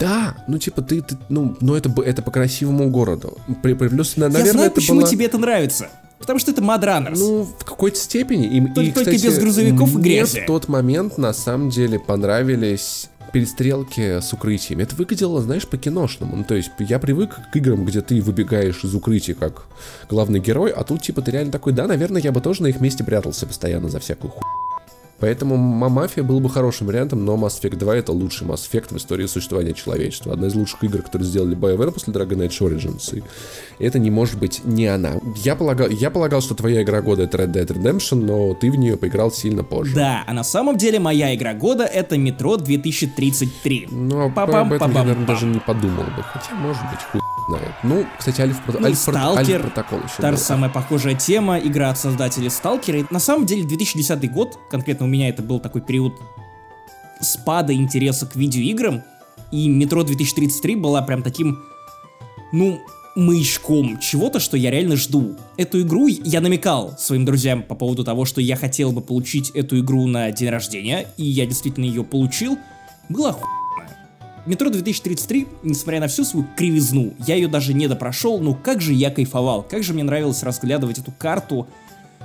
Да, ну типа ты, ты ну, ну это, это по красивому городу. При, плюс, наверное, Я знаю, это почему было... тебе это нравится. Потому что это Mad Ну, в какой-то степени. И, только, и, кстати, только без грузовиков и грязи. Мне в тот момент на самом деле понравились перестрелки с укрытиями. Это выглядело, знаешь, по-киношному. Ну, то есть я привык к играм, где ты выбегаешь из укрытия как главный герой, а тут типа ты реально такой, да, наверное, я бы тоже на их месте прятался постоянно за всякую хуйню. Поэтому Мафия был бы хорошим вариантом, но Mass Effect 2 это лучший Mass Effect в истории существования человечества. Одна из лучших игр, которые сделали BioWare после Dragon Age Origins. И это не может быть не она. Я полагал, я полагал, что твоя игра года это Red Dead Redemption, но ты в нее поиграл сильно позже. Да, а на самом деле моя игра года это Metro 2033. Ну, об этом я, наверное, даже не подумал бы. Хотя, может быть, хуй знает. Ну, кстати, Альф, ну, Альф, Сталкер, Альф Протокол еще Та же самая похожая тема, игра от создателей Сталкера. На самом деле, 2010 год, конкретно у меня это был такой период спада интереса к видеоиграм, и Метро 2033 была прям таким, ну, маячком чего-то, что я реально жду. Эту игру я намекал своим друзьям по поводу того, что я хотел бы получить эту игру на день рождения, и я действительно ее получил. Было охуенно. Метро 2033, несмотря на всю свою кривизну, я ее даже не допрошел, ну как же я кайфовал, как же мне нравилось разглядывать эту карту.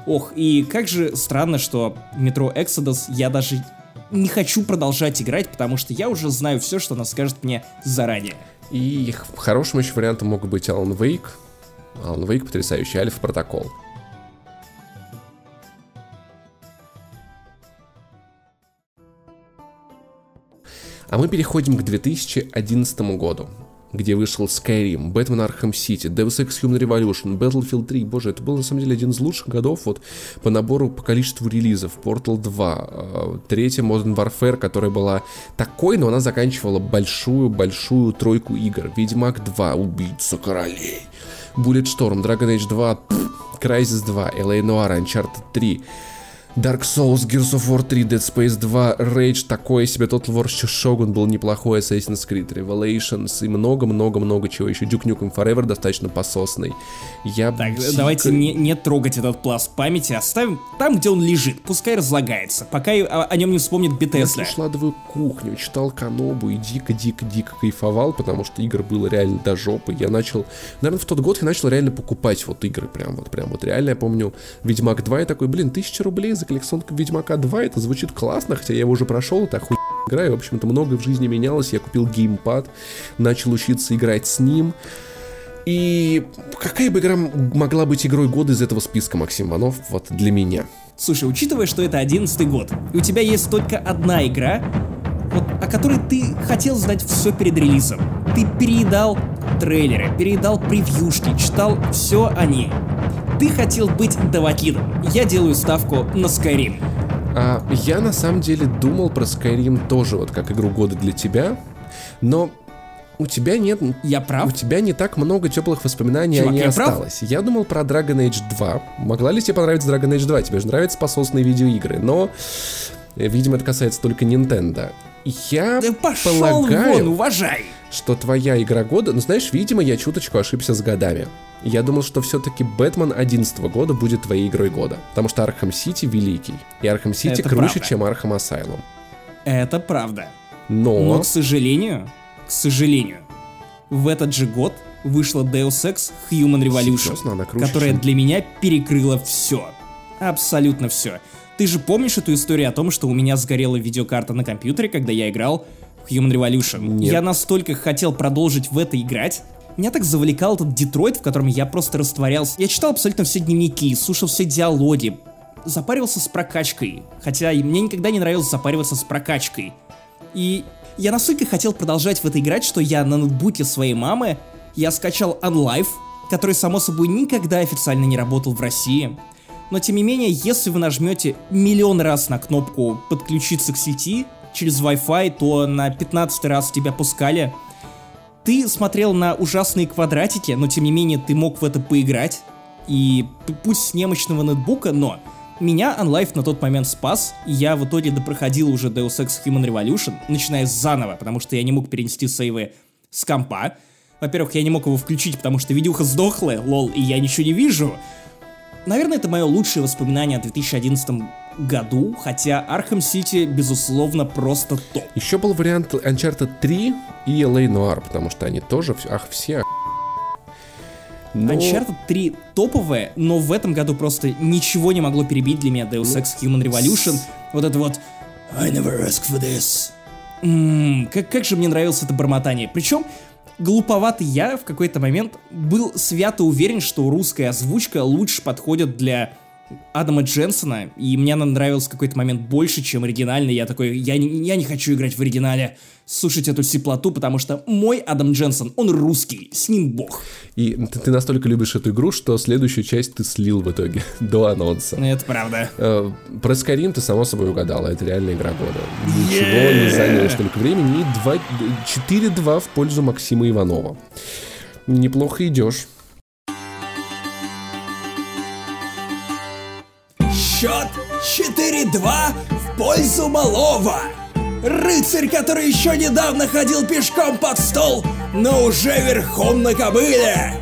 Ох, и как же странно, что Метро Exodus я даже не хочу продолжать играть, потому что я уже знаю все, что она скажет мне заранее. И хорошим еще вариантом мог быть Alan Wake. Alan Wake потрясающий, Альфа Протокол. А мы переходим к 2011 году, где вышел Skyrim, Batman Arkham City, Deus Ex Human Revolution, Battlefield 3. Боже, это был на самом деле один из лучших годов вот по набору, по количеству релизов. Portal 2, э, третья Modern Warfare, которая была такой, но она заканчивала большую-большую тройку игр. Ведьмак 2, Убийца королей, Bulletstorm, Dragon Age 2, Crysis 2, LA Noir, Uncharted 3, Dark Souls, Gears of War 3, Dead Space 2, Rage, такое себе, Total War Shogun был неплохой, Assassin's Creed, Revelations и много-много-много чего еще. Duke Nukem Forever достаточно пососный. Я так, дико... давайте не, не трогать этот пласт памяти, оставим там, где он лежит, пускай разлагается, пока о, о нем не вспомнит Bethesda. Я слушал адовую кухню, читал Канобу и дико-дико-дико кайфовал, потому что игр было реально до жопы. Я начал, наверное, в тот год я начал реально покупать вот игры, прям вот, прям вот реально, я помню, Ведьмак 2, я такой, блин, тысяча рублей за коллекционку Ведьмака 2, это звучит классно, хотя я его уже прошел, это охуенно играю, в общем-то, много в жизни менялось, я купил геймпад, начал учиться играть с ним, и какая бы игра могла быть игрой года из этого списка, Максим Манов, вот для меня? Слушай, учитывая, что это одиннадцатый год, и у тебя есть только одна игра, вот, о которой ты хотел знать все перед релизом. Ты переедал трейлеры, переедал превьюшки, читал все о ней ты хотел быть Давакидом. Я делаю ставку на Skyrim. А, я на самом деле думал про Skyrim тоже вот как игру года для тебя, но у тебя нет... Я прав? У тебя не так много теплых воспоминаний Чувак, о ней я осталось. Прав? Я думал про Dragon Age 2. Могла ли тебе понравиться Dragon Age 2? Тебе же нравятся пососные видеоигры, но... Э, видимо, это касается только Nintendo. Я да пошел полагаю, вон, уважай! что твоя игра года... Ну, знаешь, видимо, я чуточку ошибся с годами. Я думал, что все-таки Бэтмен 11 года будет твоей игрой года. Потому что Arkham City великий. И Arkham City круче, правда. чем Arkham Asylum. Это правда. Но... Но, к сожалению, к сожалению, в этот же год вышла Deus Ex Human Revolution, Серьезно, круче, которая чем... для меня перекрыла все. Абсолютно все. Ты же помнишь эту историю о том, что у меня сгорела видеокарта на компьютере, когда я играл в Human Revolution? Нет. Я настолько хотел продолжить в это играть, меня так завлекал этот Детройт, в котором я просто растворялся. Я читал абсолютно все дневники, слушал все диалоги, запаривался с прокачкой. Хотя мне никогда не нравилось запариваться с прокачкой. И я настолько хотел продолжать в это играть, что я на ноутбуке своей мамы я скачал OnLive, который, само собой, никогда официально не работал в России. Но, тем не менее, если вы нажмете миллион раз на кнопку «Подключиться к сети» через Wi-Fi, то на 15 раз тебя пускали — ты смотрел на ужасные квадратики, но тем не менее ты мог в это поиграть. И пусть с немощного ноутбука, но меня OnLive на тот момент спас, и я в итоге допроходил уже Deus Ex Human Revolution, начиная заново, потому что я не мог перенести сейвы с компа. Во-первых, я не мог его включить, потому что видюха сдохла, лол, и я ничего не вижу. Наверное, это мое лучшее воспоминание о 2011 году, хотя Arkham City, безусловно, просто топ. Еще был вариант Uncharted 3 и LA Noir, потому что они тоже, ах, все но... Uncharted 3 топовая, но в этом году просто ничего не могло перебить для меня Deus Ex Human Revolution. Вот это вот I never asked for this. Ммм, как, как же мне нравилось это бормотание. Причем глуповатый я в какой-то момент был свято уверен, что русская озвучка лучше подходит для Адама Дженсона, и мне она нравилась в какой-то момент больше, чем оригинальный. Я такой, я не, я не хочу играть в оригинале, слушать эту сиплоту, потому что мой Адам Дженсон, он русский, с ним бог. И ты, ты настолько любишь эту игру, что следующую часть ты слил в итоге [LAUGHS] до анонса. Это правда. Э, про Skyrim ты само собой угадала, это реальная игра года. Ничего yeah! не заняло столько времени, и 4-2 в пользу Максима Иванова. Неплохо идешь. Счет 4-2 в пользу малого. Рыцарь, который еще недавно ходил пешком под стол, но уже верхом на кобыле.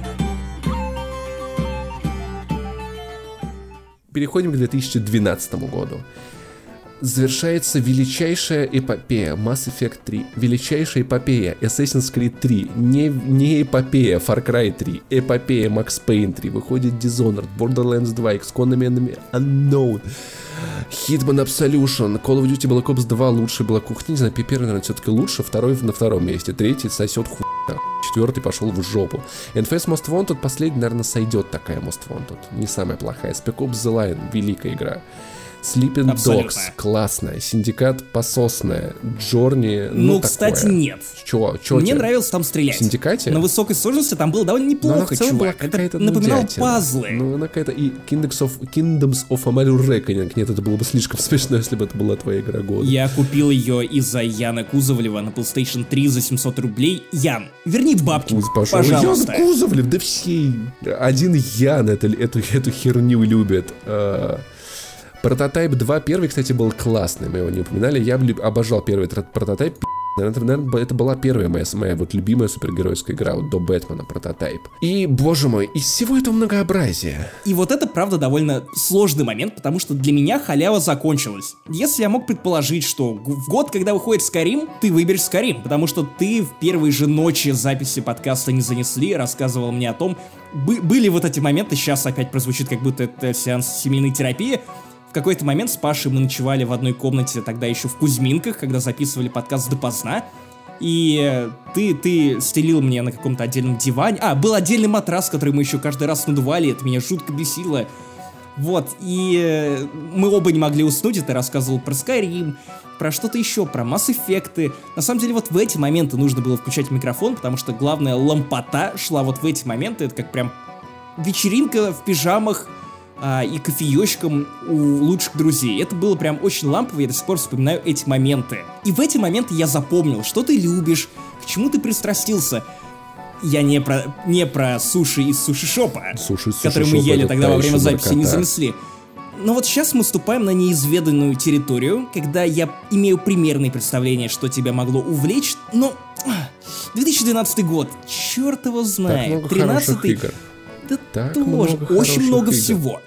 Переходим к 2012 году. Завершается величайшая эпопея Mass Effect 3. Величайшая эпопея Assassin's Creed 3. Не, не эпопея Far Cry 3. Эпопея Max Payne 3. Выходит Dishonored, Borderlands 2, XCOM Enemy Unknown. Hitman Absolution, Call of Duty Black Ops 2 лучший Black Ops, не знаю, первый, наверное, все-таки лучше, второй на втором месте, третий сосет хуй, четвертый пошел в жопу. NFS Most Wanted, последний, наверное, сойдет такая Most Wanted, не самая плохая. Spec Ops The Line, великая игра. Sleeping Абсолютно. Dogs, классная. Синдикат пососная. Journey, ну, Ну, кстати, такое. нет. Чё, чё Мне тебе? нравилось там стрелять. В Синдикате? На высокой сложности там было довольно неплохо, целом была чувак. Это напоминало нудятина. пазлы. Ну, она какая-то... И Kingdoms of, Kingdoms of Amalur Reckoning. Нет, это было бы слишком [LAUGHS] смешно, если бы это была твоя игра года. Я купил ее из-за Яна Кузовлева на PlayStation 3 за 700 рублей. Ян, верни бабки, пошел. пожалуйста. Ян Кузовлев, да все. Один Ян это, эту, эту херню любит. А, Прототайп 2 первый, кстати, был классный, мы его не упоминали. Я обожал первый прототайп. Это, наверное, это была первая моя, моя вот любимая супергеройская игра вот до Бэтмена, прототайп. И, боже мой, из всего этого многообразия. И вот это, правда, довольно сложный момент, потому что для меня халява закончилась. Если я мог предположить, что в год, когда выходит Скарим, ты выберешь Скарим, потому что ты в первой же ночи записи подкаста не занесли, рассказывал мне о том, бы- были вот эти моменты, сейчас опять прозвучит, как будто это сеанс семейной терапии, в какой-то момент с Пашей мы ночевали в одной комнате, тогда еще в Кузьминках, когда записывали подкаст допоздна. И э, ты, ты стелил мне на каком-то отдельном диване. А, был отдельный матрас, который мы еще каждый раз надували, это меня жутко бесило. Вот, и э, мы оба не могли уснуть, и ты рассказывал про Skyrim, про что-то еще, про Effect. На самом деле, вот в эти моменты нужно было включать микрофон, потому что главная лампота шла вот в эти моменты, это как прям вечеринка в пижамах а, и кофеечком у лучших друзей. Это было прям очень лампово, я до сих пор вспоминаю эти моменты. И в эти моменты я запомнил, что ты любишь, к чему ты пристрастился. Я не про, не про суши из суши-шопа, Суши, который мы ели тогда во время записи не занесли. Но вот сейчас мы ступаем на неизведанную территорию, когда я имею примерное представление, что тебя могло увлечь, но... а, 2012 год, черт его Так знает. много хороших 13 игр. да Так тоже, много очень много игр. всего.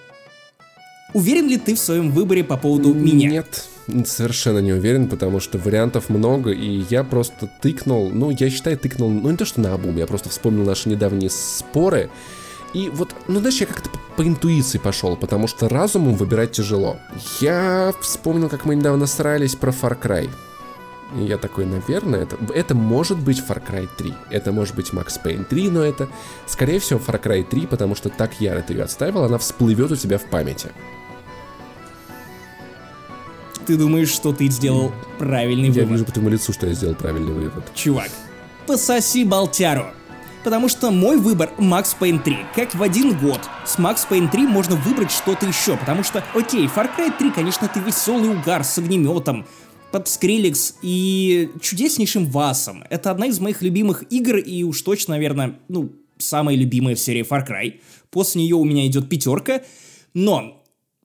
Уверен ли ты в своем выборе по поводу меня? Нет, совершенно не уверен, потому что вариантов много, и я просто тыкнул, ну, я считаю, тыкнул, ну, не то, что на обум, я просто вспомнил наши недавние споры, и вот, ну, знаешь, я как-то по, интуиции пошел, потому что разумом выбирать тяжело. Я вспомнил, как мы недавно срались про Far Cry. И я такой, наверное, это, это может быть Far Cry 3, это может быть Max Payne 3, но это, скорее всего, Far Cry 3, потому что так яро ты ее отставил, она всплывет у тебя в памяти. Ты думаешь, что ты сделал правильный Я вывод? вижу по твоему лицу, что я сделал правильный вывод. Чувак, пососи болтяру. Потому что мой выбор Max Payne 3. Как в один год. С Max Payne 3 можно выбрать что-то еще. Потому что, окей, Far Cry 3, конечно, это веселый угар с огнеметом, под Скриликс и чудеснейшим Васом. Это одна из моих любимых игр и уж точно, наверное, ну, самая любимая в серии Far Cry. После нее у меня идет пятерка. Но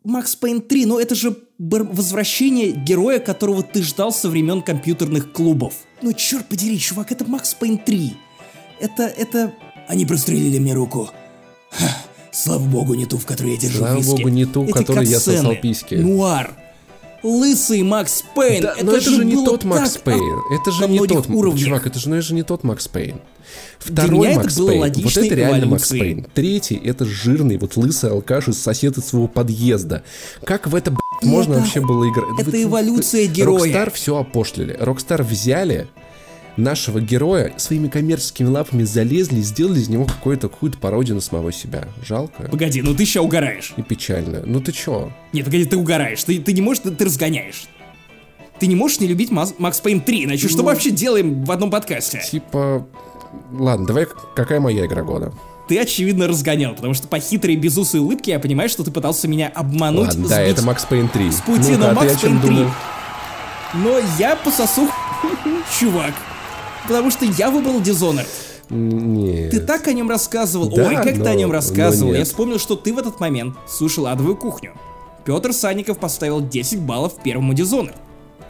Макс Пейн 3, ну это же возвращение героя, которого ты ждал со времен компьютерных клубов. Ну черт подери, чувак, это Макс Пейн 3. Это, это... Они прострелили мне руку. Ха, слава богу, не ту, в которой я держу Слава виски. богу, не ту, Эти которой я сосал письки. Нуар. Лысый Макс Пейн. Да, но это же не тот Макс Пейн. Это же не тот. уровнях. Чувак, это же, ну, это же не тот Макс Пейн. Второй это Макс было Пейн. Вот это реально Макс. Пейн. Третий это жирный, вот лысый алкаш из соседа своего подъезда. Как в это, блядь, можно это- вообще было играть? это вы- эволюция героя. Rockstar все опошлили. Rockstar взяли нашего героя своими коммерческими лапами залезли и сделали из него какую-то какую-то пародию на самого себя. Жалко Погоди, ну ты сейчас угораешь. и печально. Ну ты чё? Нет, погоди, ты угораешь. Ты, ты не можешь, ты, ты разгоняешь. Ты не можешь не любить Макс Пейн 3, иначе что Ну. мы вообще делаем в одном подкасте? Типа... Ладно, давай, какая моя игра года? Ты, очевидно, разгонял, потому что по хитрой безусой улыбке я понимаю, что ты пытался меня обмануть, Ладно, да, сбить это Макс Пейн 3. с пути, Ну-ка, но а ты Макс Пейн 3. думал? Но я пососу [LAUGHS] чувак. Потому что я выбрал Dishonored. Нет. Ты так о нем рассказывал. Да, Ой, как ты но- о нем но рассказывал. Я вспомнил, что ты в этот момент слушал адовую кухню. Петр Сальников поставил 10 баллов первому Dishonored.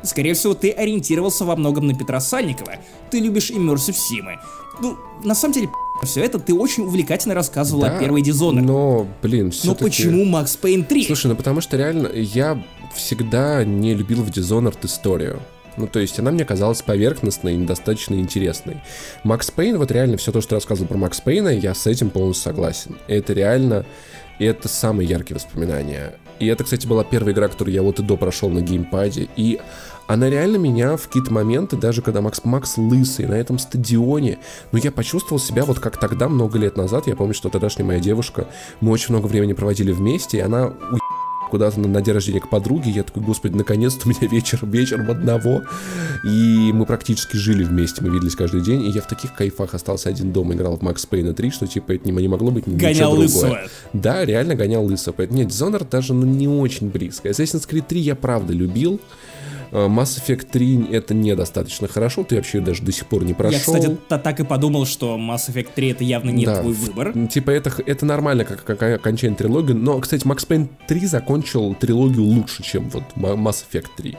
Скорее всего, ты ориентировался во многом на Петра Сальникова. Ты любишь иммерсив симы. Ну, на самом деле, [LAUGHS] все это, ты очень увлекательно рассказывал Да, о первой Dishonored. Но, блин, Но все-таки... почему Макс Пейн 3? Слушай, ну потому что реально я всегда не любил в Dishonored историю. Ну, то есть она мне казалась поверхностной и недостаточно интересной. Макс Пейн, вот реально все то, что ты рассказывал про Макс Пейна, я с этим полностью согласен. Это реально, это самые яркие воспоминания. И это, кстати, была первая игра, которую я вот и до прошел на геймпаде. И она реально меня в какие-то моменты, даже когда Макс Макс лысый на этом стадионе, ну я почувствовал себя вот как тогда, много лет назад. Я помню, что тогдашняя моя девушка, мы очень много времени проводили вместе, и она у куда-то на, на день рождения к подруге. Я такой, господи, наконец-то у меня вечер, вечером одного. И мы практически жили вместе, мы виделись каждый день. И я в таких кайфах остался один дома, играл в Макс Пейна 3, что типа это не, не могло быть ничего Гонял другое. лысого. Да, реально гонял. Поэтому нет, Dishonored даже ну, не очень близко. Assassin's Creed 3 я правда любил. Э, Mass Effect 3 это недостаточно хорошо, ты вообще даже до сих пор не прошел. Я, кстати, та- так и подумал, что Mass Effect 3 это явно не Да, твой выбор. Типа это, это нормально, как, как окончание трилогии. Но, кстати, Max Payne 3 закончил трилогию лучше, чем вот Mass Effect 3.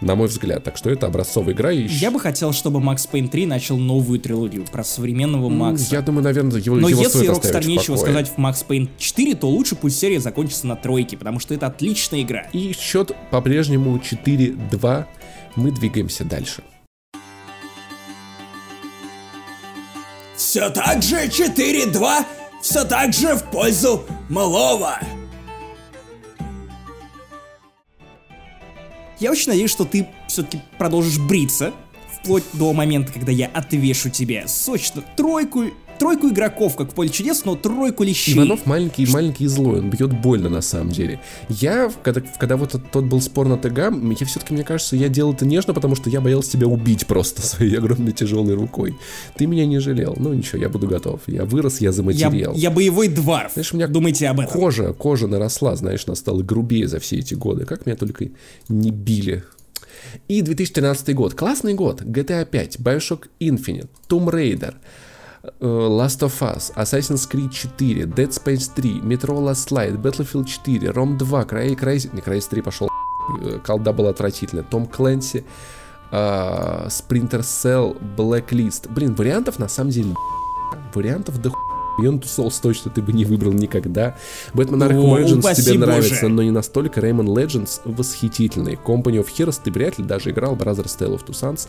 На мой взгляд. Так что это образцовая игра. И Я бы хотел, чтобы Макс Пейн 3 начал новую трилогию про современного Макса. Я думаю, наверное, его, Но его если Rockstar нечего сказать в Max Payne 4, то лучше пусть серия закончится на тройке, потому что это отличная игра. И счет по-прежнему 4-2. Мы двигаемся дальше. Все так же 4-2, все так же в пользу малого. Я очень надеюсь, что ты все-таки продолжишь бриться, вплоть до момента, когда я отвешу тебе сочно тройку, тройку игроков, как в поле чудес, но тройку лещей. Иванов маленький, маленький и злой, он бьет больно на самом деле. Я, когда, когда вот тот, тот был спор на ТГ, я все-таки, мне кажется, я делал это нежно, потому что я боялся тебя убить просто [LAUGHS] своей огромной тяжелой рукой. Ты меня не жалел. Ну ничего, я буду готов. Я вырос, я я, заматерел. я боевой дварф. Знаешь, у меня Думайте об этом. Кожа, кожа наросла, знаешь, она стала грубее за все эти годы. Как меня только не били. И 2013 год. Классный год. GTA 5, Bioshock Infinite, Tomb Raider, Last of Us, Assassin's Creed 4, Dead Space 3, Metro Last Light, Battlefield 4, Rom 2, Cry, Crysis... Не, Crysis 3 пошел э, колда была отвратительная. Том Клэнси, э, Sprinter Cell, Blacklist. Блин, вариантов на самом деле вариантов до Beyond Two Souls точно ты бы не выбрал никогда. Batman Arkham Origins тебе нравится, но не настолько. Rayman Legends восхитительный. Company of Heroes ты вряд ли даже играл. Brothers Tale of Two Sons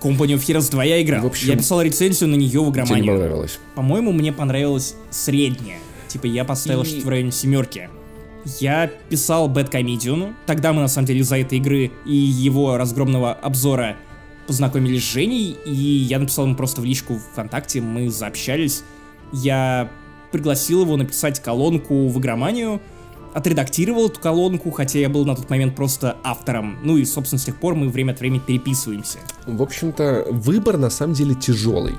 Company of Heroes 2 я играл. В общем, я писал рецензию на нее в тебе не понравилось. По-моему, мне понравилось среднее. Типа я поставил И- что-то в районе семерки. Я писал Bad Comedian. Тогда мы, на самом деле, из-за этой игры и его разгромного обзора познакомились с Женей, и я написал ему просто в личку ВКонтакте, мы заобщались. Я пригласил его написать колонку в игроманию, отредактировал эту колонку, хотя я был на тот момент просто автором. Ну и, собственно, с тех пор мы время от времени переписываемся. В общем-то, выбор на самом деле тяжелый.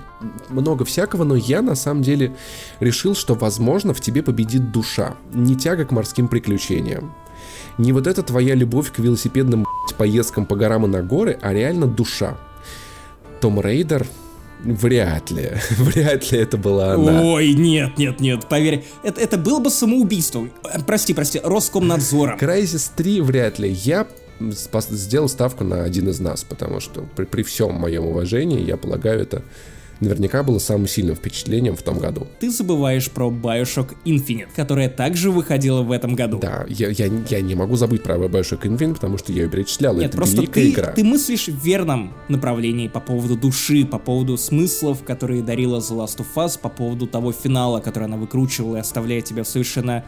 Много всякого, но я на самом деле решил, что, возможно, в тебе победит душа. Не тяга к морским приключениям. Не вот эта твоя любовь к велосипедным поездкам по горам и на горы, а реально душа. Том Рейдер Вряд ли. [LAUGHS] Вряд ли это была она. Ой, нет, нет, нет, поверь, это, это было бы самоубийством. Э, Прости, прости, Роскомнадзором. [LAUGHS] Crysis 3 вряд ли. Я сделал ставку на один из нас, потому что при, при всем моем уважении, я полагаю, это наверняка было самым сильным впечатлением в том году. Ты забываешь про Bioshock Infinite, которая также выходила в этом году. Да, я, я, я не могу забыть про Bioshock Infinite, потому что я ее перечислял. Нет, это просто ты, игра. ты мыслишь в верном направлении по поводу души, по поводу смыслов, которые дарила The Last of Us, по поводу того финала, который она выкручивала и оставляет тебя в совершенно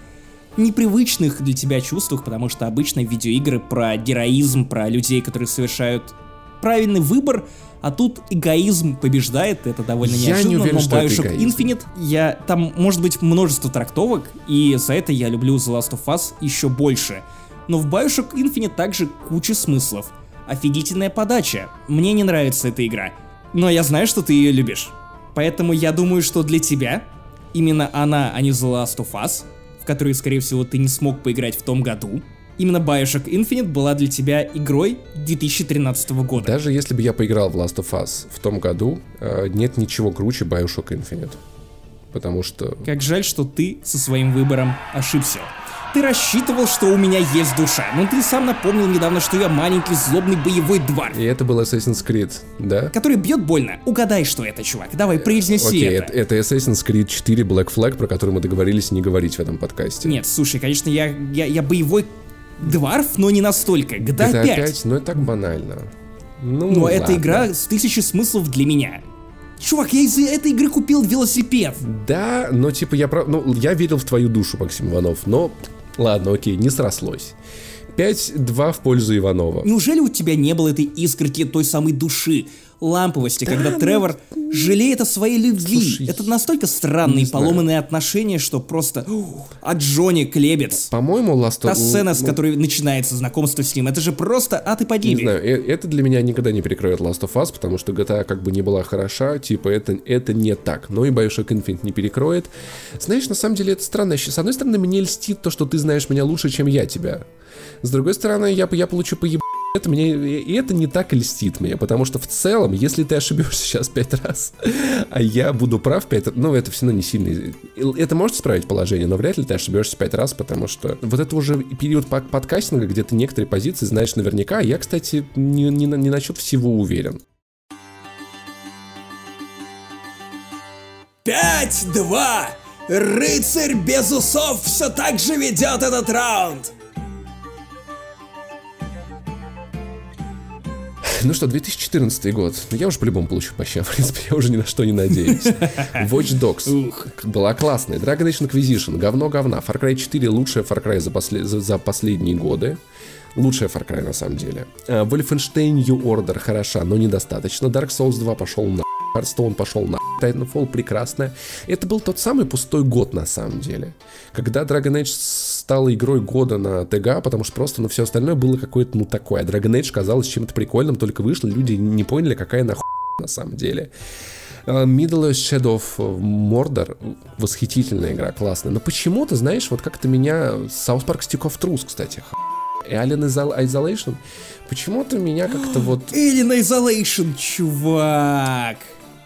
непривычных для тебя чувствах, потому что обычно видеоигры про героизм, про людей, которые совершают правильный выбор, а тут эгоизм побеждает, это довольно Я не неожиданно, уверен, но что Bioshock. Infinite, я, там может быть множество трактовок, и за это я люблю The Last of Us еще больше. Но в Bioshock Infinite также куча смыслов. Офигительная подача. Мне не нравится эта игра. Но я знаю, что ты ее любишь. Поэтому я думаю, что для тебя именно она, а не The Last of Us, в которой, скорее всего, ты не смог поиграть в том году, именно Bioshock Infinite была для тебя игрой 2013 года. Даже если бы я поиграл в Last of Us в том году, э, нет ничего круче Bioshock Infinite. Потому что Как жаль, что ты со своим выбором ошибся. ты рассчитывал, что у меня есть душа. Но ты сам напомнил недавно, что я маленький злобный боевой дварф. И это был Assassin's Creed, да? Который бьет больно. Угадай, что это, чувак. Давай, произнеси Окей, это. это, это Assassin's Creed 4 Black Flag, про который мы договорились не говорить в этом подкасте. Нет, слушай, конечно, я, я, я боевой дварф, но не настолько. GTA это 5. опять, ну это так банально. Ну, Но эта ладно. игра с тысячей смыслов для меня. Чувак, я из-за этой игры купил велосипед. Да, но типа я прав... Ну, я верил в твою душу, Максим Иванов, но... Ладно, окей, не срослось. 5-2 в пользу Иванова. Неужели у тебя не было этой искорки той самой души, ламповости, когда Тревор жалеет о своей любви? ну, Слушай, Это настолько странные не знаю. поломанные отношения, что просто... А Джонни Клебец. По-моему, Last Та сцена, с ну, которой начинается знакомство с ним, это же просто ад и Не погибель. знаю, э- это для меня никогда не перекроет Last of Us, потому что GTA как бы не была хороша, типа это, это не так. Но и Bioshock Infinite не перекроет. Знаешь, на самом деле это странно. С одной стороны, мне льстит то, что ты знаешь меня лучше, чем я тебя. С другой стороны, я, я получу поеб... Это мне, и это не так льстит мне, потому что в целом, если ты ошибешься сейчас пять раз, а я буду прав пять раз, ну, это все равно не сильно... Это может исправить положение, но вряд ли ты ошибешься пять раз, потому что вот это уже период подкастинга, где ты некоторые позиции знаешь наверняка, а я, кстати, не, не, не насчет всего уверен. 5-2. Рыцарь без усов все так же ведет этот раунд. Ну что, 2014 год. Ну, я уже по-любому получу по щам, в принципе, я уже ни на что не надеюсь. Watch Dogs. Была классная. Dragon Age Inquisition. Говно говна. Far Cry 4 лучшая Far Cry за, после- за- последние годы. Лучшая Far Cry на самом деле. А, Wolfenstein New Order хороша, но недостаточно. Dark Souls 2 пошел на Hearthstone пошел на Titanfall прекрасная. Это был тот самый пустой год на самом деле. Когда Dragon Age стала игрой года на ТГ, потому что просто, ну, все остальное было какое-то, ну, такое. А Dragon Age казалось чем-то прикольным, только вышло, люди не поняли, какая нахуй на самом деле. Uh, Middle Shadow of Mordor восхитительная игра, классная. Но почему-то, знаешь, вот как-то меня South Park Stick of Truth, кстати, и Alien Isol- Isolation, почему-то меня как-то [GASPS] вот... Alien Isolation, чувак.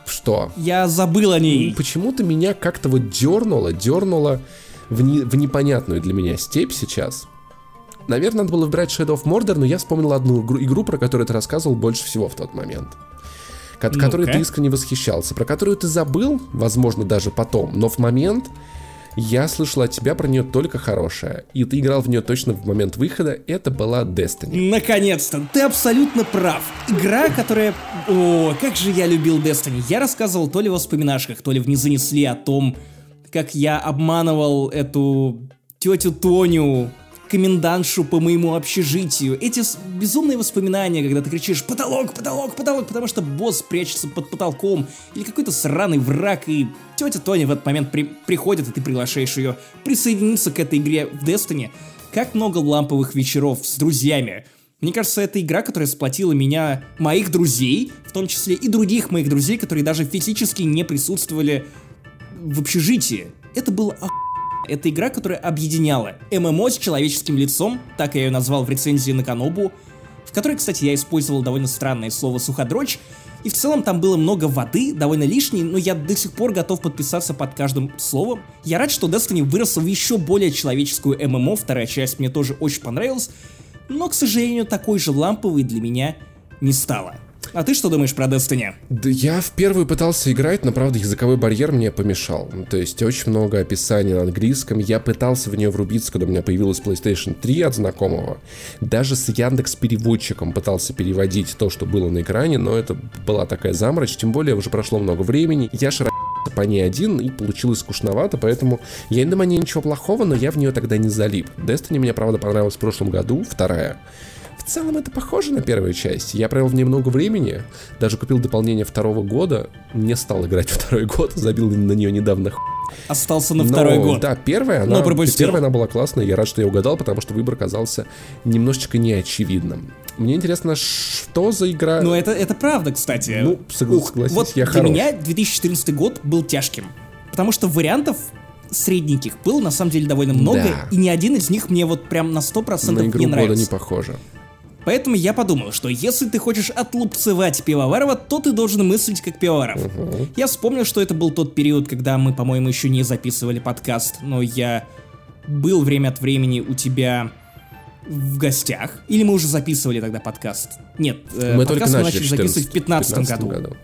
Что? Я забыл о ней. Почему-то меня как-то вот дернуло, дернуло в, не- в непонятную для меня степь сейчас. Наверное, надо было выбирать Shadow of Mordor, но я вспомнил одну игру, игру, про которую ты рассказывал больше всего в тот момент. Ко- Ну-ка. Которой ты искренне восхищался, про которую ты забыл, возможно, даже потом, но в момент я слышал от тебя про нее только хорошее. И ты играл в нее точно в момент выхода, это была Destiny. Наконец-то, ты абсолютно прав. Игра, которая... О, как же я любил Destiny. Я рассказывал то ли в воспоминашках, то ли в «Не занесли» о том, как я обманывал эту тетю Тоню, комендантшу по моему общежитию. Эти безумные воспоминания, когда ты кричишь «Потолок, потолок, потолок!» потому что босс прячется под потолком, или какой-то сраный враг, и тетя Тоня в этот момент при- приходит, и ты приглашаешь ее присоединиться к этой игре в Destiny. Как много ламповых вечеров с друзьями. Мне кажется, это игра, которая сплотила меня, моих друзей, в том числе и других моих друзей, которые даже физически не присутствовали в общежитии. Это было ох... Это игра, которая объединяла ММО с человеческим лицом, так я ее назвал в рецензии на Канобу, в которой, кстати, я использовал довольно странное слово «суходрочь», и в целом там было много воды, довольно лишней, но я до сих пор готов подписаться под каждым словом. Я рад, что Destiny выросла в еще более человеческую ММО, вторая часть мне тоже очень понравилась, но, к сожалению, такой же ламповой для меня не стала. А ты что думаешь про Destiny? Да я в первую пытался играть, но правда языковой барьер мне помешал. То есть очень много описаний на английском. Я пытался в нее врубиться, когда у меня появилась PlayStation 3 от знакомого. Даже с Яндекс переводчиком пытался переводить то, что было на экране, но это была такая заморочь. Тем более уже прошло много времени. Я широко по ней один, и получилось скучновато, поэтому я не думаю, ничего плохого, но я в нее тогда не залип. Destiny мне, правда, понравилась в прошлом году, вторая. В целом это похоже на первую часть. Я провел в ней много времени, даже купил дополнение второго года, не стал играть [LAUGHS] второй год, забил на нее недавно х**. Остался на Но, второй год. Да, первая она, Но пропустил. первая она была классная, я рад, что я угадал, потому что выбор казался немножечко неочевидным. Мне интересно, что за игра... Ну, это, это правда, кстати. Ну, согла- согласись, вот я для хорош. меня 2014 год был тяжким. Потому что вариантов средненьких было на самом деле довольно много, Да. и ни один из них мне вот прям на 100% на игру не года нравится. не похоже. Поэтому я подумал, что если ты хочешь отлупцевать Пивоварова, то ты должен мыслить как Пивоваров. Я вспомнил, что это был тот период, когда мы, по-моему, еще не записывали подкаст, но я был время от времени у тебя в гостях? Или мы уже записывали тогда подкаст? Нет, э, Мы подкаст только мы начали начали записывать в 2015 году.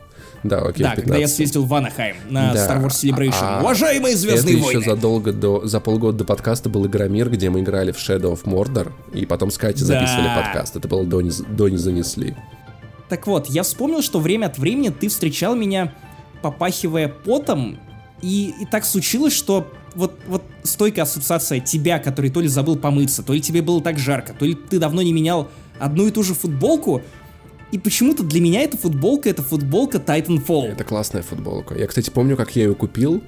Да, окей, Да, в когда я 15-м. съездил в Анахайм на Да, Star Wars Celebration. а- Уважаемые Это Звездные еще войны! задолго до, за полгода до подкаста был Игромир, где мы играли в Shadow of Mordor, и потом с Катей Да. записывали подкаст. Это было до, не, до не занесли. Так вот, я вспомнил, что время от времени ты встречал меня, попахивая потом, и, и так случилось, что вот, вот стойкая ассоциация тебя, который то ли забыл помыться, то ли тебе было так жарко, то ли ты давно не менял одну и ту же футболку, и почему-то для меня эта футболка, это футболка Titanfall. Это классная футболка. Я, кстати, помню, как я ее купил.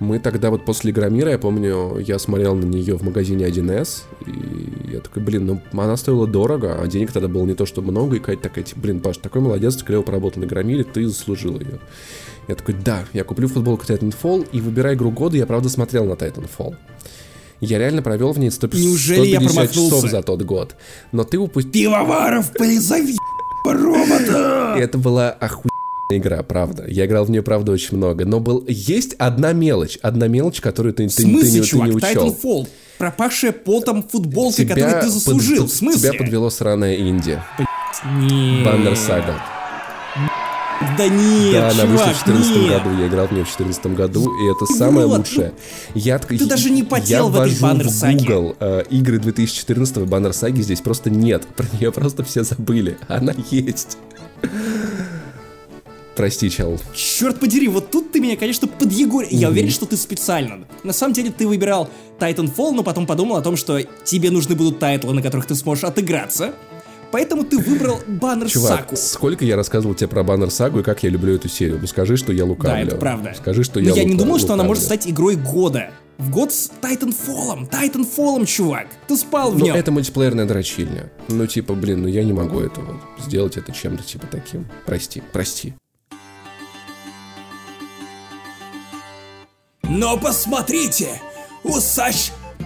Мы тогда вот после Игромира, я помню, я смотрел на нее в магазине 1С, и я такой, блин, ну она стоила дорого, а денег тогда было не то, что много, и Катя такая, типа, блин, Паш, такой молодец, ты клево поработал на Игромире, ты заслужил ее. Я такой, да, я куплю футболку Titanfall, и выбирая игру года, я правда смотрел на Titanfall. Я реально провел в ней 100, Неужели я 150 часов промахнулся? за тот год. Но ты упустил... Пивоваров, призови робота! Это была охуенная игра, правда. Я играл в нее, правда, очень много. Но был... есть одна мелочь. Одна мелочь, которую ты, ты, ты, ты чувак, не учел. Titanfall? Пропавшая потом футболка, которую ты под- заслужил. В смысле? Тебя подвело сраное инди. Нет. Баннер Сага. Да нет, Да, она вышла в 2014 нет. году. Я играл в нее в 2014 году, и это самое Вот, лучшее. Я, ты даже не потел в этой Баннер в Саге. Google э, игры 2014 Баннер Саги здесь просто нет. [LAUGHS] Про нее просто все забыли. Она есть. Прости, чел. Черт подери, вот тут ты меня, конечно, подъегорил. Я уверен, что ты специально. На самом деле ты выбирал Titanfall, но потом подумал о том, что тебе нужны будут тайтлы, на которых ты сможешь отыграться. Поэтому ты выбрал Баннер Чувак, Сагу. сколько я рассказывал тебе про Баннер Сагу и как я люблю эту серию. Ну скажи, что я лукавлю. Да, это правда. Скажи, что Но я я не думал, что она может лукавлю. стать игрой года. В год с Titanfall. Titanfall, чувак. Ты спал в Ну, нем. это мультиплеерная дрочильня. Ну, типа, блин, ну я не могу этого сделать это чем-то типа таким. Прости, прости. Но посмотрите, усач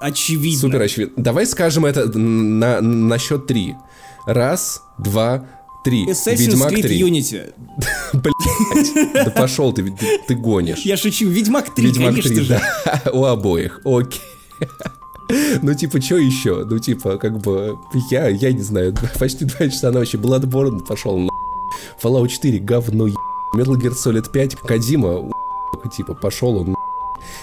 Очевидно. Супер очевидно. Давай скажем это на, на счет три. Раз, два, три. Assassin's Ведьмак Creed 3. Unity. [LAUGHS] Блять, да пошел ты, ты, ты гонишь. Я шучу. Ведьмак 3, Ведьмак конечно 3, же. да. [LAUGHS] У обоих. Окей. [LAUGHS] Ну, типа, что еще? Ну, типа, как бы, я, я не знаю, почти два часа ночи, Bloodborne пошел на Fallout 4, говно, Metal Gear Solid 5, Кадима, типа, пошел он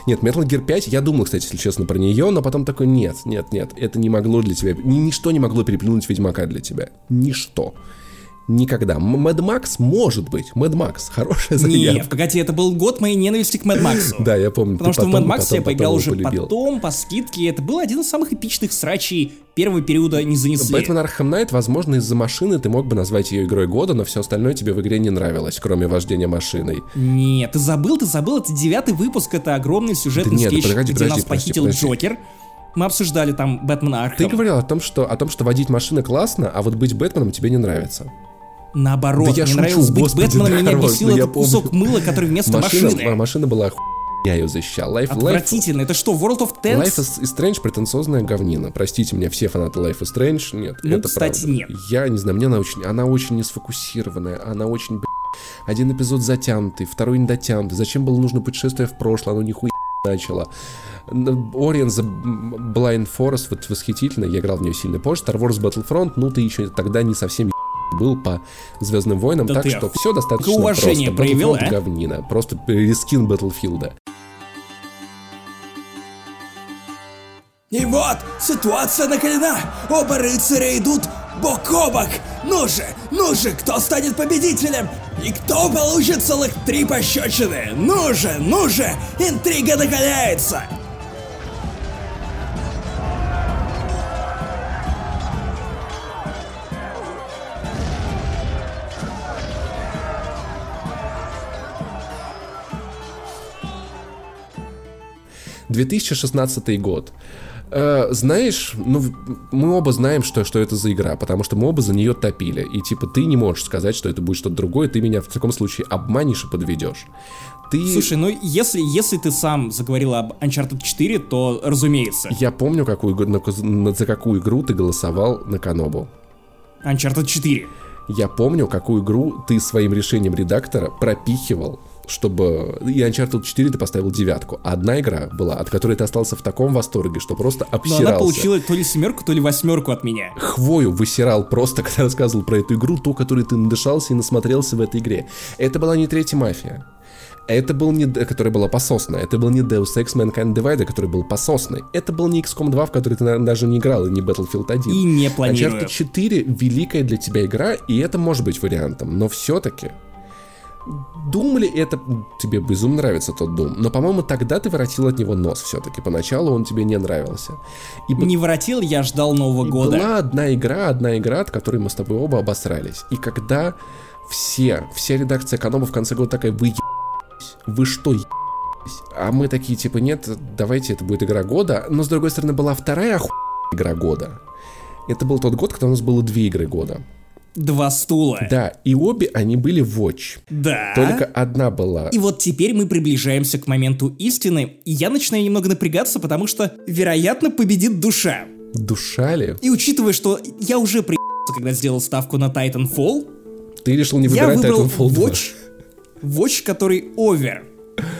нет, Metal Gear 5, я думал, кстати, если честно, про нее, но потом такой, нет, нет, нет, это не могло для тебя, ни- ничто не могло переплюнуть Ведьмака для тебя. Ничто. Никогда. Mad Max может быть. Mad Max. Хорошая заявка. Нет, погоди, это был год моей ненависти к Mad Max у. [LAUGHS] Да, я помню. Потому что в Max потом- я поиграл уже потом, по скидке. Это был один из самых эпичных срачей первого периода не занесли. Batman Arkham Knight, возможно, из-за машины ты мог бы назвать ее игрой года, но все остальное тебе в игре не нравилось, кроме вождения машиной. Нет, ты забыл, ты забыл, это девятый выпуск, это огромный сюжетный Да нет, скетч, подожди, где подожди, нас похитил подожди. Джокер. Мы обсуждали там Batman Arkham. Ты говорил о том, что, о том, что водить машины классно, а вот быть Бэтменом тебе не нравится. Наоборот, Да я мне шучу, нравилось быть господи, Бэтменом, меня Дарвин, бесил ну этот кусок помню. мыла, который вместо машина, машины. машина была оху... Я ее защищал. Life, Life, Отвратительно. Это что, World of Tanks? Life is Strange претенциозная говнина. Простите меня, все фанаты Life is Strange. Нет, Ну, это кстати, правда. нет. Я не знаю, мне она очень, она очень не сфокусированная, она очень, один эпизод затянутый, второй не дотянутый. Зачем было нужно путешествие в прошлое, оно нихуя начало. Orient the Blind Forest, вот восхитительно, я играл в нее сильно позже. Star Wars Battlefront, ну ты еще тогда не совсем был по Звездным войнам, Да так что все достаточно уважение просто. проявил, Battlefront а? говнина, просто рескин Battlefield. И вот, ситуация накалена. Оба рыцаря идут бок о бок. Ну же, ну же, кто станет победителем? И кто получит целых три пощечины? Ну же, ну же, интрига накаляется. — 2016 год. Э, знаешь, ну, мы оба знаем, что, что это за игра, потому что мы оба за нее топили. И типа ты не можешь сказать, что это будет что-то другое, ты меня в таком случае обманешь и подведешь. Ты... Слушай, ну если, если ты сам заговорил об Uncharted 4, то разумеется. Я помню, какую, на, на, за какую игру ты голосовал на Канобу. Uncharted 4. Я помню, какую игру ты своим решением редактора пропихивал чтобы... И Uncharted 4 ты поставил девятку. Одна игра была, от которой ты остался в таком восторге, что просто обсирался. Но она получила то ли семерку, то ли восьмерку от меня. Хвою высирал просто, [LAUGHS] когда рассказывал про эту игру, ту, которую ты надышался и насмотрелся в этой игре. Это была не третья мафия. Это был не... которая была пососная. Это был не Deus Ex Mankind Divided, который был пососный. Это был не XCOM 2, в который ты, наверное, даже не играл, и не Battlefield 1. И не планирую. Uncharted 4 великая для тебя игра, и это может быть вариантом. Но все-таки Думали, это тебе безумно нравится тот Doom, но, по-моему, тогда ты воротил от него нос все-таки. Поначалу он тебе не нравился. И не воротил, я ждал Нового и года. Была одна игра, одна игра, от которой мы с тобой оба обосрались. И когда все, вся редакция эконома в конце года такая, вы ебались, вы что ебались? А мы такие, типа, нет, давайте это будет игра года. Но, с другой стороны, была вторая оху... игра года. Это был тот год, когда у нас было две игры года. Два стула. Да, и обе они были Watch. Да. Только одна была. И вот теперь мы приближаемся к моменту истины, и я начинаю немного напрягаться, потому что, вероятно, победит душа. Душа ли? И учитывая, что я уже приебался, когда сделал ставку на Titanfall, ты решил не выбирать я выбрал Titanfall 2. Watch, Watch, который овер.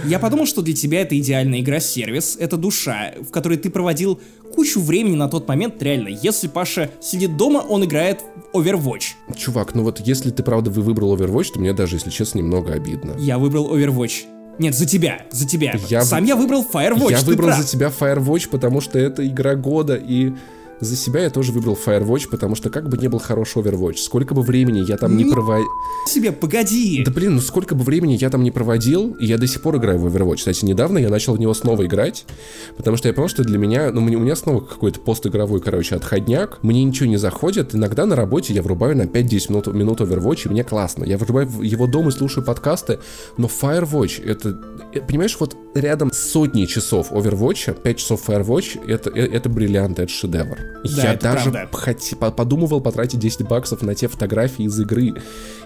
Я подумал, что для тебя это идеальная игра-сервис, это душа, в которой ты проводил кучу времени на тот момент, реально. Если Паша сидит дома, он играет в Overwatch. Чувак, ну вот если ты правда вы выбрал Overwatch, то мне даже, если честно, немного обидно. Я выбрал Overwatch. Нет, за тебя, за тебя. Я Сам в... я выбрал Firewatch. Я выбрал прав. за тебя Firewatch, потому что это игра года, и за себя я тоже выбрал Firewatch, потому что как бы не был хороший Overwatch, сколько бы времени я там не проводил... себе, погоди! Да блин, ну сколько бы времени я там не проводил, и я до сих пор играю в Overwatch. Кстати, недавно я начал в него снова играть, потому что я понял, что для меня, ну у меня снова какой-то постигровой, короче, отходняк, мне ничего не заходит, иногда на работе я врубаю на 5-10 минут, минут Overwatch, и мне классно. Я врубаю его дома и слушаю подкасты, но Firewatch, это, понимаешь, вот рядом сотни часов Overwatch, 5 часов Firewatch, это, э, это бриллиант, это шедевр. Да, я это даже правда. подумывал потратить 10 баксов на те фотографии из игры.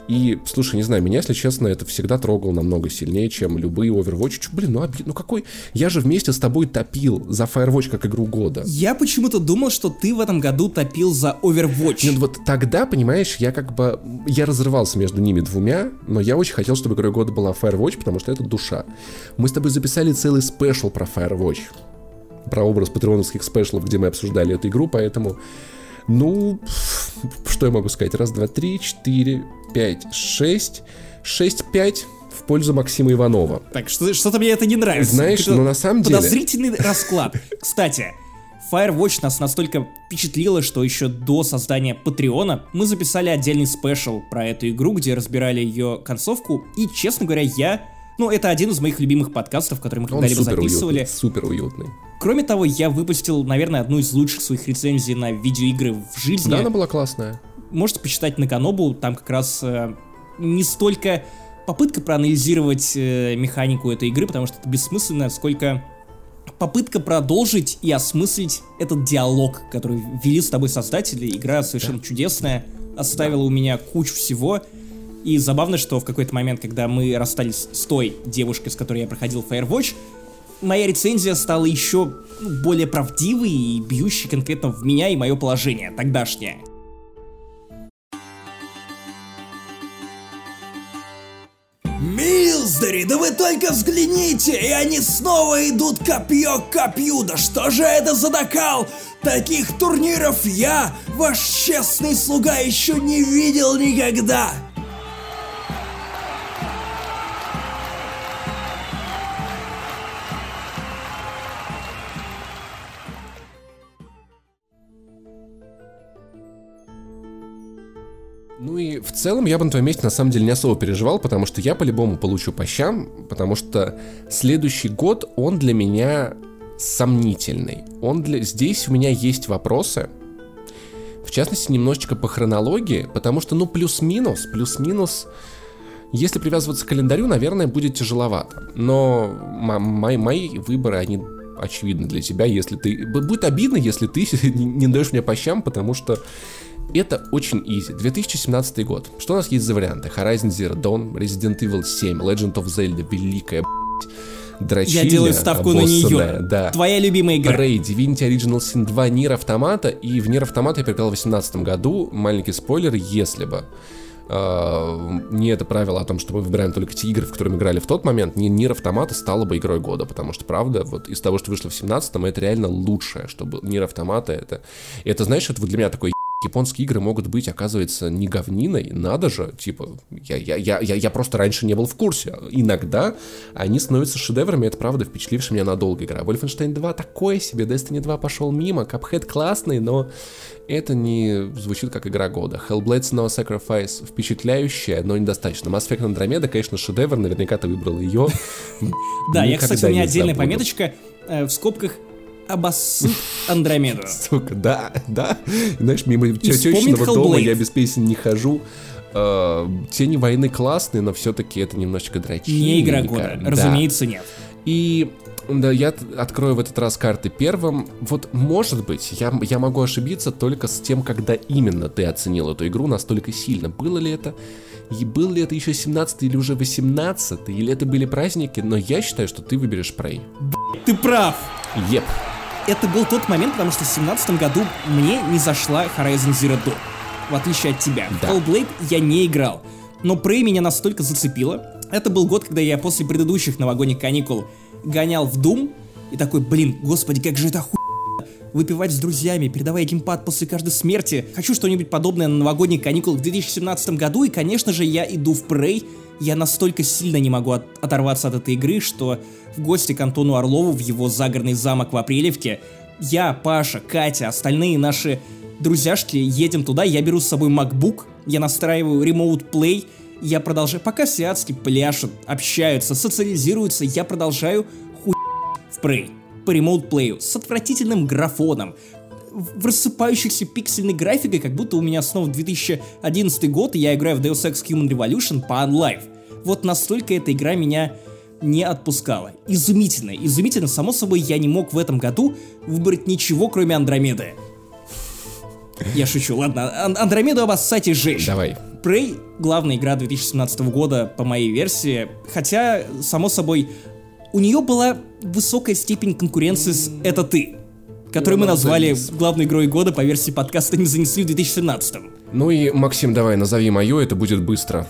И, слушай, не знаю, меня, если честно, это всегда трогало намного сильнее, чем любые Overwatch. Чё, блин, ну, обид... ну какой... Я же вместе с тобой топил за Firewatch как игру года. Я почему-то думал, что ты в этом году топил за Overwatch. Нет, вот тогда, понимаешь, я как бы... Я разрывался между ними двумя, но я очень хотел, чтобы игрой года была Firewatch, потому что это душа. Мы с тобой записали целый спешл про Firewatch про образ патреоновских спешлов, где мы обсуждали эту игру, поэтому, ну, что я могу сказать? Раз, два, три, четыре, пять, шесть, шесть, пять в пользу Максима Иванова. Так, что, что-то мне это не нравится. Знаешь, но на самом деле... Подозрительный расклад. Кстати, Firewatch нас настолько впечатлило, что еще до создания Патреона мы записали отдельный спешл про эту игру, где разбирали ее концовку, и, честно говоря, я ну, это один из моих любимых подкастов, который мы когда-либо записывали. Уютный, супер уютный. Кроме того, я выпустил, наверное, одну из лучших своих рецензий на видеоигры в жизни. Да, она была классная. Можете почитать на Канобу, там как раз э, не столько попытка проанализировать э, механику этой игры, потому что это бессмысленно, сколько попытка продолжить и осмыслить этот диалог, который вели с тобой создатели. Игра совершенно да. чудесная, оставила да. у меня кучу всего. И забавно, что в какой-то момент, когда мы расстались с той девушкой, с которой я проходил Firewatch, моя рецензия стала еще более правдивой и бьющей конкретно в меня и мое положение тогдашнее. Милздари, да вы только взгляните, и они снова идут копье к копью, да что же это за накал? Таких турниров я, ваш честный слуга, еще не видел никогда! Ну и в целом я бы на твоем месте на самом деле не особо переживал, потому что я по-любому получу по щам, потому что следующий год, он для меня сомнительный. Он для... Здесь у меня есть вопросы, в частности, немножечко по хронологии, потому что, ну, плюс-минус, плюс-минус, если привязываться к календарю, наверное, будет тяжеловато. Но мои, мои выборы, они очевидно для тебя, если ты... Будет обидно, если ты [LAUGHS] не даешь мне по щам, потому что это очень easy. 2017 год. Что у нас есть за варианты? Horizon Zero Dawn, Resident Evil 7, Legend of Zelda, великая дрочильня. Я делаю ставку на нее. Да. Твоя любимая игра. Prey, Divinity Original Sin 2, Nier Automata. И в Nier Automata я переиграл в 2018 году. Маленький спойлер, если бы Э, не это правило о том, что мы выбираем только те игры, в которые мы играли в тот момент, не Nier Automata стала бы игрой года, потому что, правда, вот из того, что вышло в 17-м, это реально лучшее, чтобы Nier Automata это... Это, знаешь, это вот для меня такой японские игры могут быть, оказывается, не говниной, надо же, типа, я, я, я, я, я просто раньше не был в курсе. Иногда они становятся шедеврами, это правда, впечатлившая меня надолго игра. Wolfenstein 2 такое себе, Destiny 2 пошел мимо, Cuphead классный, но это не звучит как игра года. Hellblade No Sacrifice впечатляющая, но недостаточно. Mass Effect Andromeda, конечно, шедевр, наверняка ты выбрал ее. Да, я, кстати, у меня отдельная пометочка э, в скобках обоссут Андромеду. [LAUGHS] Сука, да, да. Знаешь, мимо тетечного дома я без песен не хожу. Uh, Тени войны классные, но все-таки это немножечко дрочильненько. Не игра года, да. разумеется, нет. И да, я открою в этот раз карты первым. Вот, может быть, я, я могу ошибиться только с тем, когда именно ты оценил эту игру настолько сильно. Было ли это, и был ли это еще 17 или уже 18 или это были праздники, но я считаю, что ты выберешь Prey. Ты прав! Еп. Yep это был тот момент, потому что в 2017 году мне не зашла Horizon Zero Dawn. В отличие от тебя. Да. Hellblade я не играл. Но Prey меня настолько зацепило. Это был год, когда я после предыдущих новогодних каникул гонял в Doom и такой, блин, господи, как же это оху... Выпивать с друзьями, передавая геймпад после каждой смерти. Хочу что-нибудь подобное на новогодних каникулах в 2017 году, и, конечно же, я иду в Prey. Я настолько сильно не могу от оторваться от этой игры, что в гости к Антону Орлову в его загородный замок в Апрелевке. Я, Паша, Катя, остальные наши друзьяшки едем туда, я беру с собой MacBook, я настраиваю Remote Play, я продолжаю, пока сиатски пляшут, общаются, социализируются, я продолжаю хуй в Prey по Play с отвратительным графоном, в рассыпающихся пиксельной графикой, как будто у меня снова 2011 год, и я играю в Deus Ex Human Revolution по OnLive. Вот настолько эта игра меня не отпускала. Изумительно, изумительно. Само собой, я не мог в этом году выбрать ничего, кроме Андромеды. Я шучу, ладно. Ан- Андромеду обоссать и сжечь. Давай. Prey — главная игра 2017 года по моей версии. Хотя, само собой, у нее была высокая степень конкуренции с «Это ты», который мы назвали главной игрой года по версии подкаста «Не занесли» в 2017. Ну и, Максим, давай, назови мою, это будет быстро.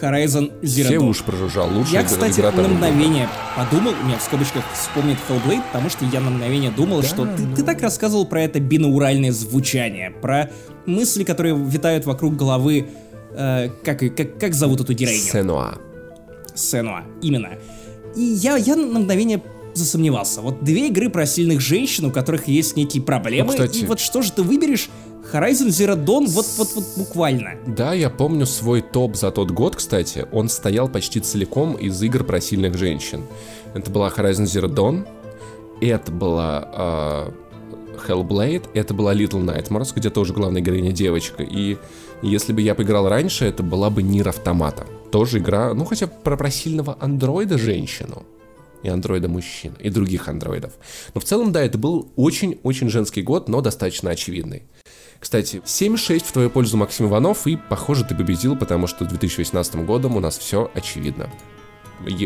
Horizon Zero Все Dawn. уж прожужжал. Лучшая Я, кстати, игра на мгновение подумал, у меня в скобочках вспомнит Hellblade, потому что я на мгновение думал, да, что ты, ты так рассказывал про это бинауральное звучание, про мысли, которые витают вокруг головы, э, как, как, как зовут эту героиню? Сенуа. Сенуа, именно. И я, я на мгновение засомневался. Вот две игры про сильных женщин, у которых есть некие проблемы, ну, кстати, и вот что же ты выберешь? Horizon Zero Dawn вот, вот, вот буквально. Да, я помню свой топ за тот год, кстати. Он стоял почти целиком из игр про сильных женщин. Это была Horizon Zero Dawn, это была э, Hellblade, это была Little Nightmares, где тоже главная героиня девочка. И если бы я поиграл раньше, это была бы Нир Автомата. Тоже игра, ну хотя про, про сильного андроида женщину и андроида мужчин, и других андроидов. Но в целом, да, это был очень-очень женский год, но достаточно очевидный. Кстати, 7-6 в твою пользу Максим Иванов, и, похоже, ты победил, потому что 2018 годом у нас все очевидно.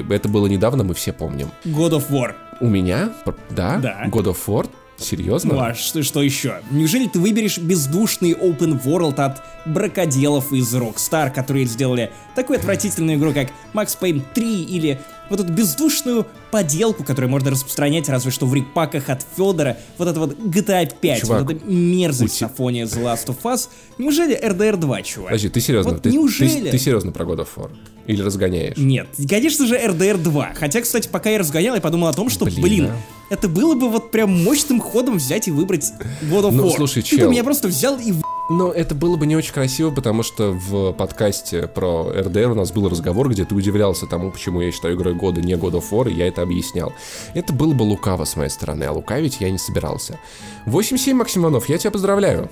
Это было недавно, мы все помним. God of War. У меня? Да? Да. God of War Серьезно? Ну а что, что еще? Неужели ты выберешь бездушный open world от бракоделов из Rockstar, которые сделали такую отвратительную игру, как Max Payne 3 или вот эту бездушную поделку, которую можно распространять разве что в репаках от Федора, вот это вот GTA 5, чувак, вот эта мерзость на фоне The Last of Us. Неужели RDR 2, чувак? Подожди, ты серьезно? Вот ты, неужели? Ты, ты серьезно про God of War? Или разгоняешь? Нет, конечно же RDR 2. Хотя, кстати, пока я разгонял, я подумал о том, что, блин, блин а? это было бы вот прям мощным ходом взять и выбрать God of War. Ну, слушай, Ты чел. бы меня просто взял и но это было бы не очень красиво, потому что в подкасте про РДР у нас был разговор, где ты удивлялся тому, почему я считаю игрой года не God of War, и я это объяснял. Это было бы лукаво с моей стороны, а лукавить я не собирался. 8-7, Максимонов, я тебя поздравляю.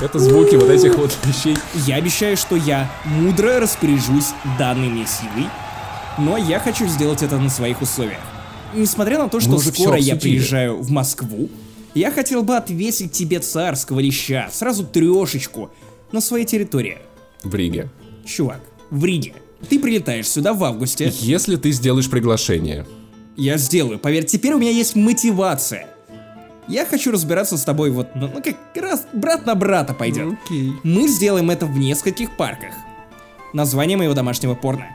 Это звуки вот этих вот вещей. Я обещаю, что я мудро распоряжусь данной мне силой, но я хочу сделать это на своих условиях. несмотря на то, что скоро я приезжаю в Москву, я хотел бы отвесить тебе царского леща, сразу трешечку, на своей территории. В Риге. Чувак, в Риге. Ты прилетаешь сюда в августе. Если ты сделаешь приглашение. Я сделаю, поверь, теперь у меня есть мотивация. Я хочу разбираться с тобой вот, ну, ну, как раз брат на брата пойдет. Окей. Мы сделаем это в нескольких парках. Название моего домашнего порно.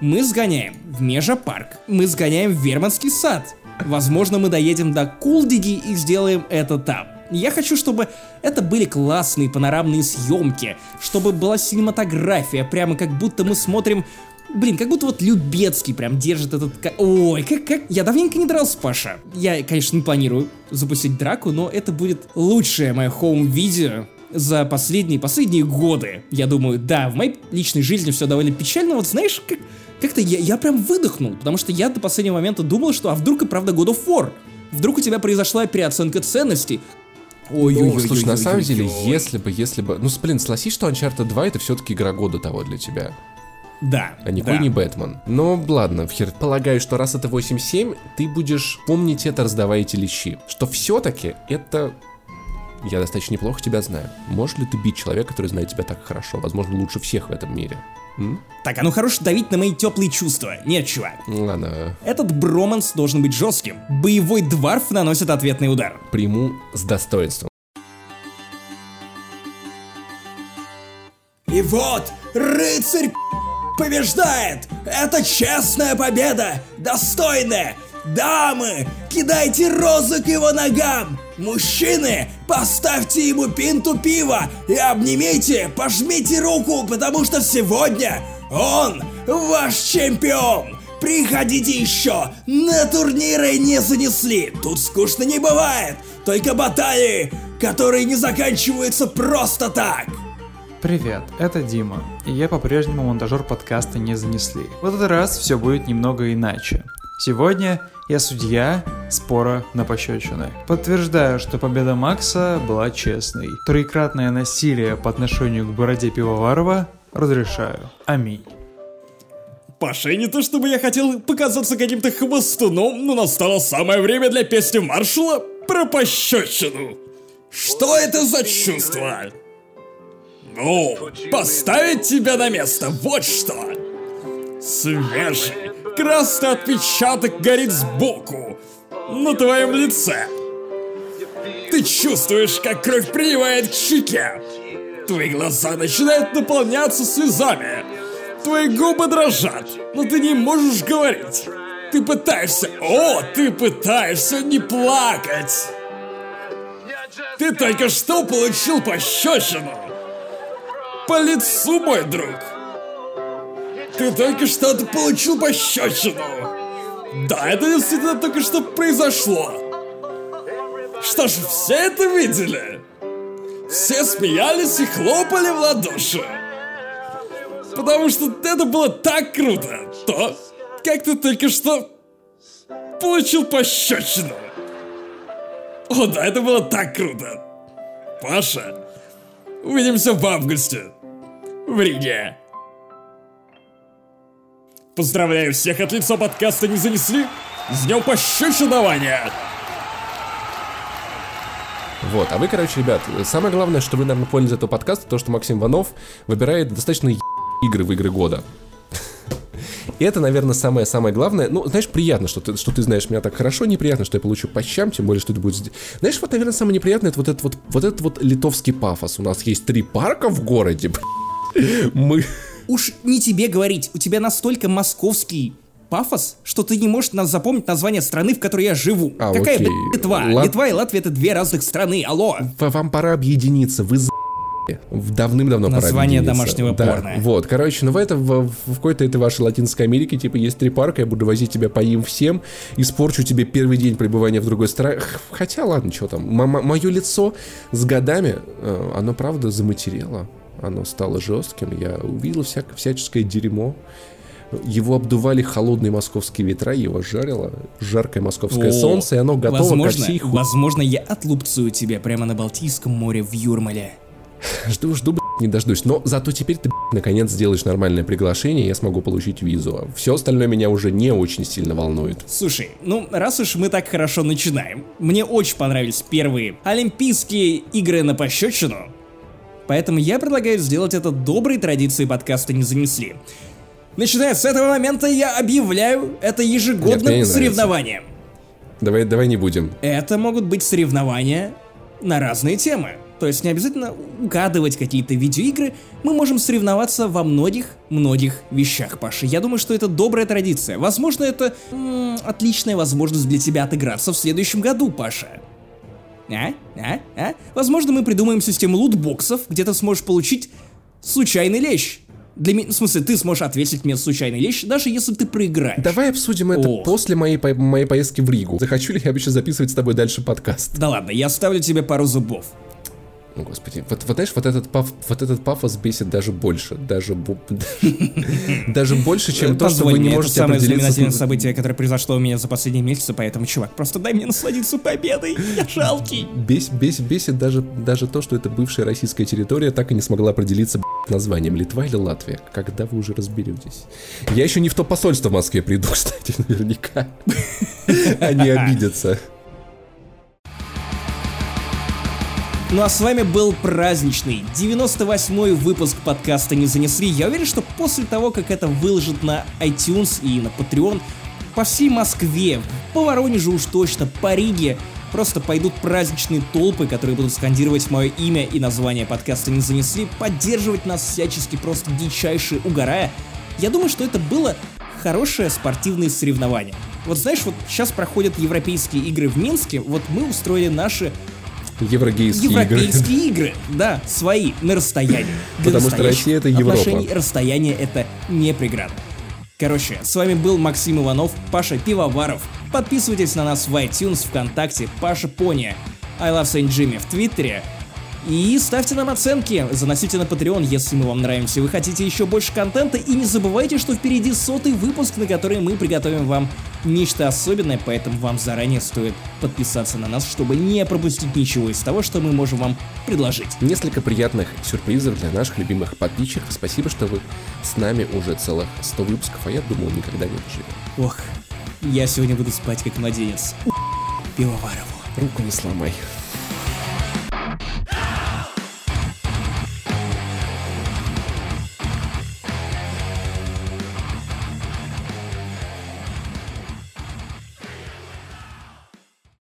Мы сгоняем в Межапарк. Мы сгоняем в Верманский сад. Возможно, мы доедем до Кулдиги и сделаем это там. Я хочу, чтобы это были классные панорамные съемки, чтобы была синематография, прямо как будто мы смотрим... Блин, как будто вот Любецкий прям держит этот... ка- Ой, как, как... Я давненько не дрался, Паша. Я, конечно, не планирую запустить драку, но это будет лучшее мое хоум-видео за последние, последние годы. Я думаю, да, в моей личной жизни все довольно печально, вот знаешь, как... Как-то я, я прям выдохнул, потому что я до последнего момента думал, что а вдруг и правда God of War? Вдруг у тебя произошла переоценка ценностей? ой Ну, слушай, на самом деле, если бы, если бы... Ну, с- блин, согласись, что Uncharted 2 это все-таки игра года того для тебя, Да. а никакой да. не Бэтмен. Но ладно, хер, полагаю, что раз это 8.7, ты будешь помнить это, раздавая эти лещи. Что все-таки это... Я достаточно неплохо тебя знаю. Можешь ли ты бить человека, который знает тебя так хорошо? Возможно, лучше всех в этом мире. М? Так, а ну хорош давить на мои теплые чувства. Нет, чувак. Ну, Ладно, Этот броманс должен быть жестким. Боевой дварф наносит ответный удар. приму с достоинством. И вот, рыцарь побеждает! Это честная победа! Достойная! Дамы, кидайте розы к его ногам! Мужчины, поставьте ему пинту пива и обнимите, пожмите руку, потому что сегодня он ваш чемпион! Приходите еще! На турниры не занесли! Тут скучно не бывает! Только баталии, которые не заканчиваются просто так! Привет, это Дима, и я по-прежнему монтажер подкаста «Не занесли». В этот раз все будет немного иначе. Сегодня я судья спора на пощечины. Подтверждаю, что победа Макса была честной. Троекратное насилие по отношению к бороде Пивоварова разрешаю. Аминь. Паша, не то чтобы я хотел показаться каким-то хвостуном, но настало самое время для песни маршала про пощечину. Что это за чувство? Ну, поставить тебя на место, вот что. Свежий, красный отпечаток горит сбоку, на твоем лице. Ты чувствуешь, как кровь приливает к щеке. Твои глаза начинают наполняться слезами. Твои губы дрожат, но ты не можешь говорить. Ты пытаешься... О, ты пытаешься не плакать. Ты только что получил пощечину. По лицу, мой друг. Ты только что получил пощечину. Да, это действительно только что произошло. Что ж, все это видели? Все смеялись и хлопали в ладоши. Потому что это было так круто. То, как ты только что получил пощечину. О, да, это было так круто. Паша, увидимся в августе. В Риге. Поздравляю всех от лица подкаста «Не занесли» с днем пощечинования! Вот, а вы, короче, ребят, самое главное, что вы, наверное, поняли из этого подкаста, то, что Максим Иванов выбирает достаточно е- игры в игры года. И это, наверное, самое-самое главное. Ну, знаешь, приятно, что ты, что ты знаешь меня так хорошо, неприятно, что я получу по щам, тем более, что это будет... Знаешь, вот, наверное, самое неприятное, это вот этот вот, вот этот вот литовский пафос. У нас есть три парка в городе. Мы... Уж не тебе говорить, у тебя настолько московский пафос, что ты не можешь нас запомнить название страны, в которой я живу. А, Какая, окей. блядь, Литва? Лат- Литва и Латвия это две разных страны, алло. Вам пора объединиться, вы за... В давным-давно пора Название домашнего Да, порно. Вот, короче, ну в, это, в, в какой-то этой вашей Латинской Америке, типа, есть три парка, я буду возить тебя по им всем, испорчу тебе первый день пребывания в другой стране. Хотя, ладно, что там, мое лицо с годами, э, оно, правда, заматерело, оно стало жестким, я увидел всяко, всяческое дерьмо, его обдували холодные московские ветра, его жарило жаркое московское О, солнце, и оно готово возможно, ко всей ху- Возможно, я отлупцую тебя прямо на Балтийском море в Юрмале. Жду, жду, не дождусь. Но зато теперь ты, наконец, сделаешь нормальное приглашение, я смогу получить визу. Все остальное меня уже не очень сильно волнует. Слушай, ну раз уж мы так хорошо начинаем, мне очень понравились первые Олимпийские игры на пощечину, поэтому я предлагаю сделать это доброй традицией подкаста «Не занесли». Начиная с этого момента я объявляю это ежегодным Нет, соревнованием. Давай, давай не будем. Это могут быть соревнования на разные темы. То есть не обязательно угадывать какие-то видеоигры, мы можем соревноваться во многих-многих вещах, Паша. Я думаю, что это добрая традиция. Возможно, это м- отличная возможность для тебя отыграться в следующем году, Паша. А? А? А? Возможно, мы придумаем систему лутбоксов, где ты сможешь получить случайный лещ. Для меня, в смысле, ты сможешь ответить мне случайный лещ, даже если ты проиграешь. Давай обсудим это Ох. после моей, по- моей поездки в Ригу. Захочу ли я вообще записывать с тобой дальше подкаст? Да ладно, я ставлю тебе пару зубов. Ну, господи, вот, вот знаешь, вот этот, паф, вот этот пафос бесит даже больше. Даже, [LAUGHS] даже больше, чем то, что вы не можете самое знаменательное событие, которое произошло у меня за последние месяцы, поэтому, чувак, просто дай мне насладиться победой, я жалкий. Бес, бес, бесит даже, даже то, что это бывшая российская территория так и не смогла определиться названием Литва или Латвия. Когда вы уже разберетесь? Я еще не в то посольство в Москве приду, [LAUGHS] кстати, наверняка. Они обидятся. Ну а с вами был праздничный 98-й выпуск подкаста «Не занесли». Я уверен, что после того, как это выложат на iTunes и на Patreon, по всей Москве, по Воронежу уж точно, по Риге, просто пойдут праздничные толпы, которые будут скандировать мое имя и название подкаста «Не занесли», поддерживать нас всячески просто дичайше угорая. Я думаю, что это было хорошее спортивное соревнование. Вот знаешь, вот сейчас проходят европейские игры в Минске, вот мы устроили наши Еврогейские. Европейские игры, да, свои, на расстоянии. Для Потому что Россия — это Европа. отношений расстояние это не преграда. Короче, с вами был Максим Иванов, Паша Пивоваров. Подписывайтесь на нас в iTunes, ВКонтакте, Паша Пони, I Love Saint Jimmy в Твиттере. И ставьте нам оценки, заносите на Patreon, если мы вам нравимся. Вы хотите еще больше контента, и не забывайте, что впереди сотый выпуск, на который мы приготовим вам нечто особенное, поэтому вам заранее стоит подписаться на нас, чтобы не пропустить ничего из того, что мы можем вам предложить. Несколько приятных сюрпризов для наших любимых подписчиков. Спасибо, что вы с нами уже целых 100 выпусков, а я думал, никогда не доживем. Ох, я сегодня буду спать как младенец. Пивоварову. Руку не сломай.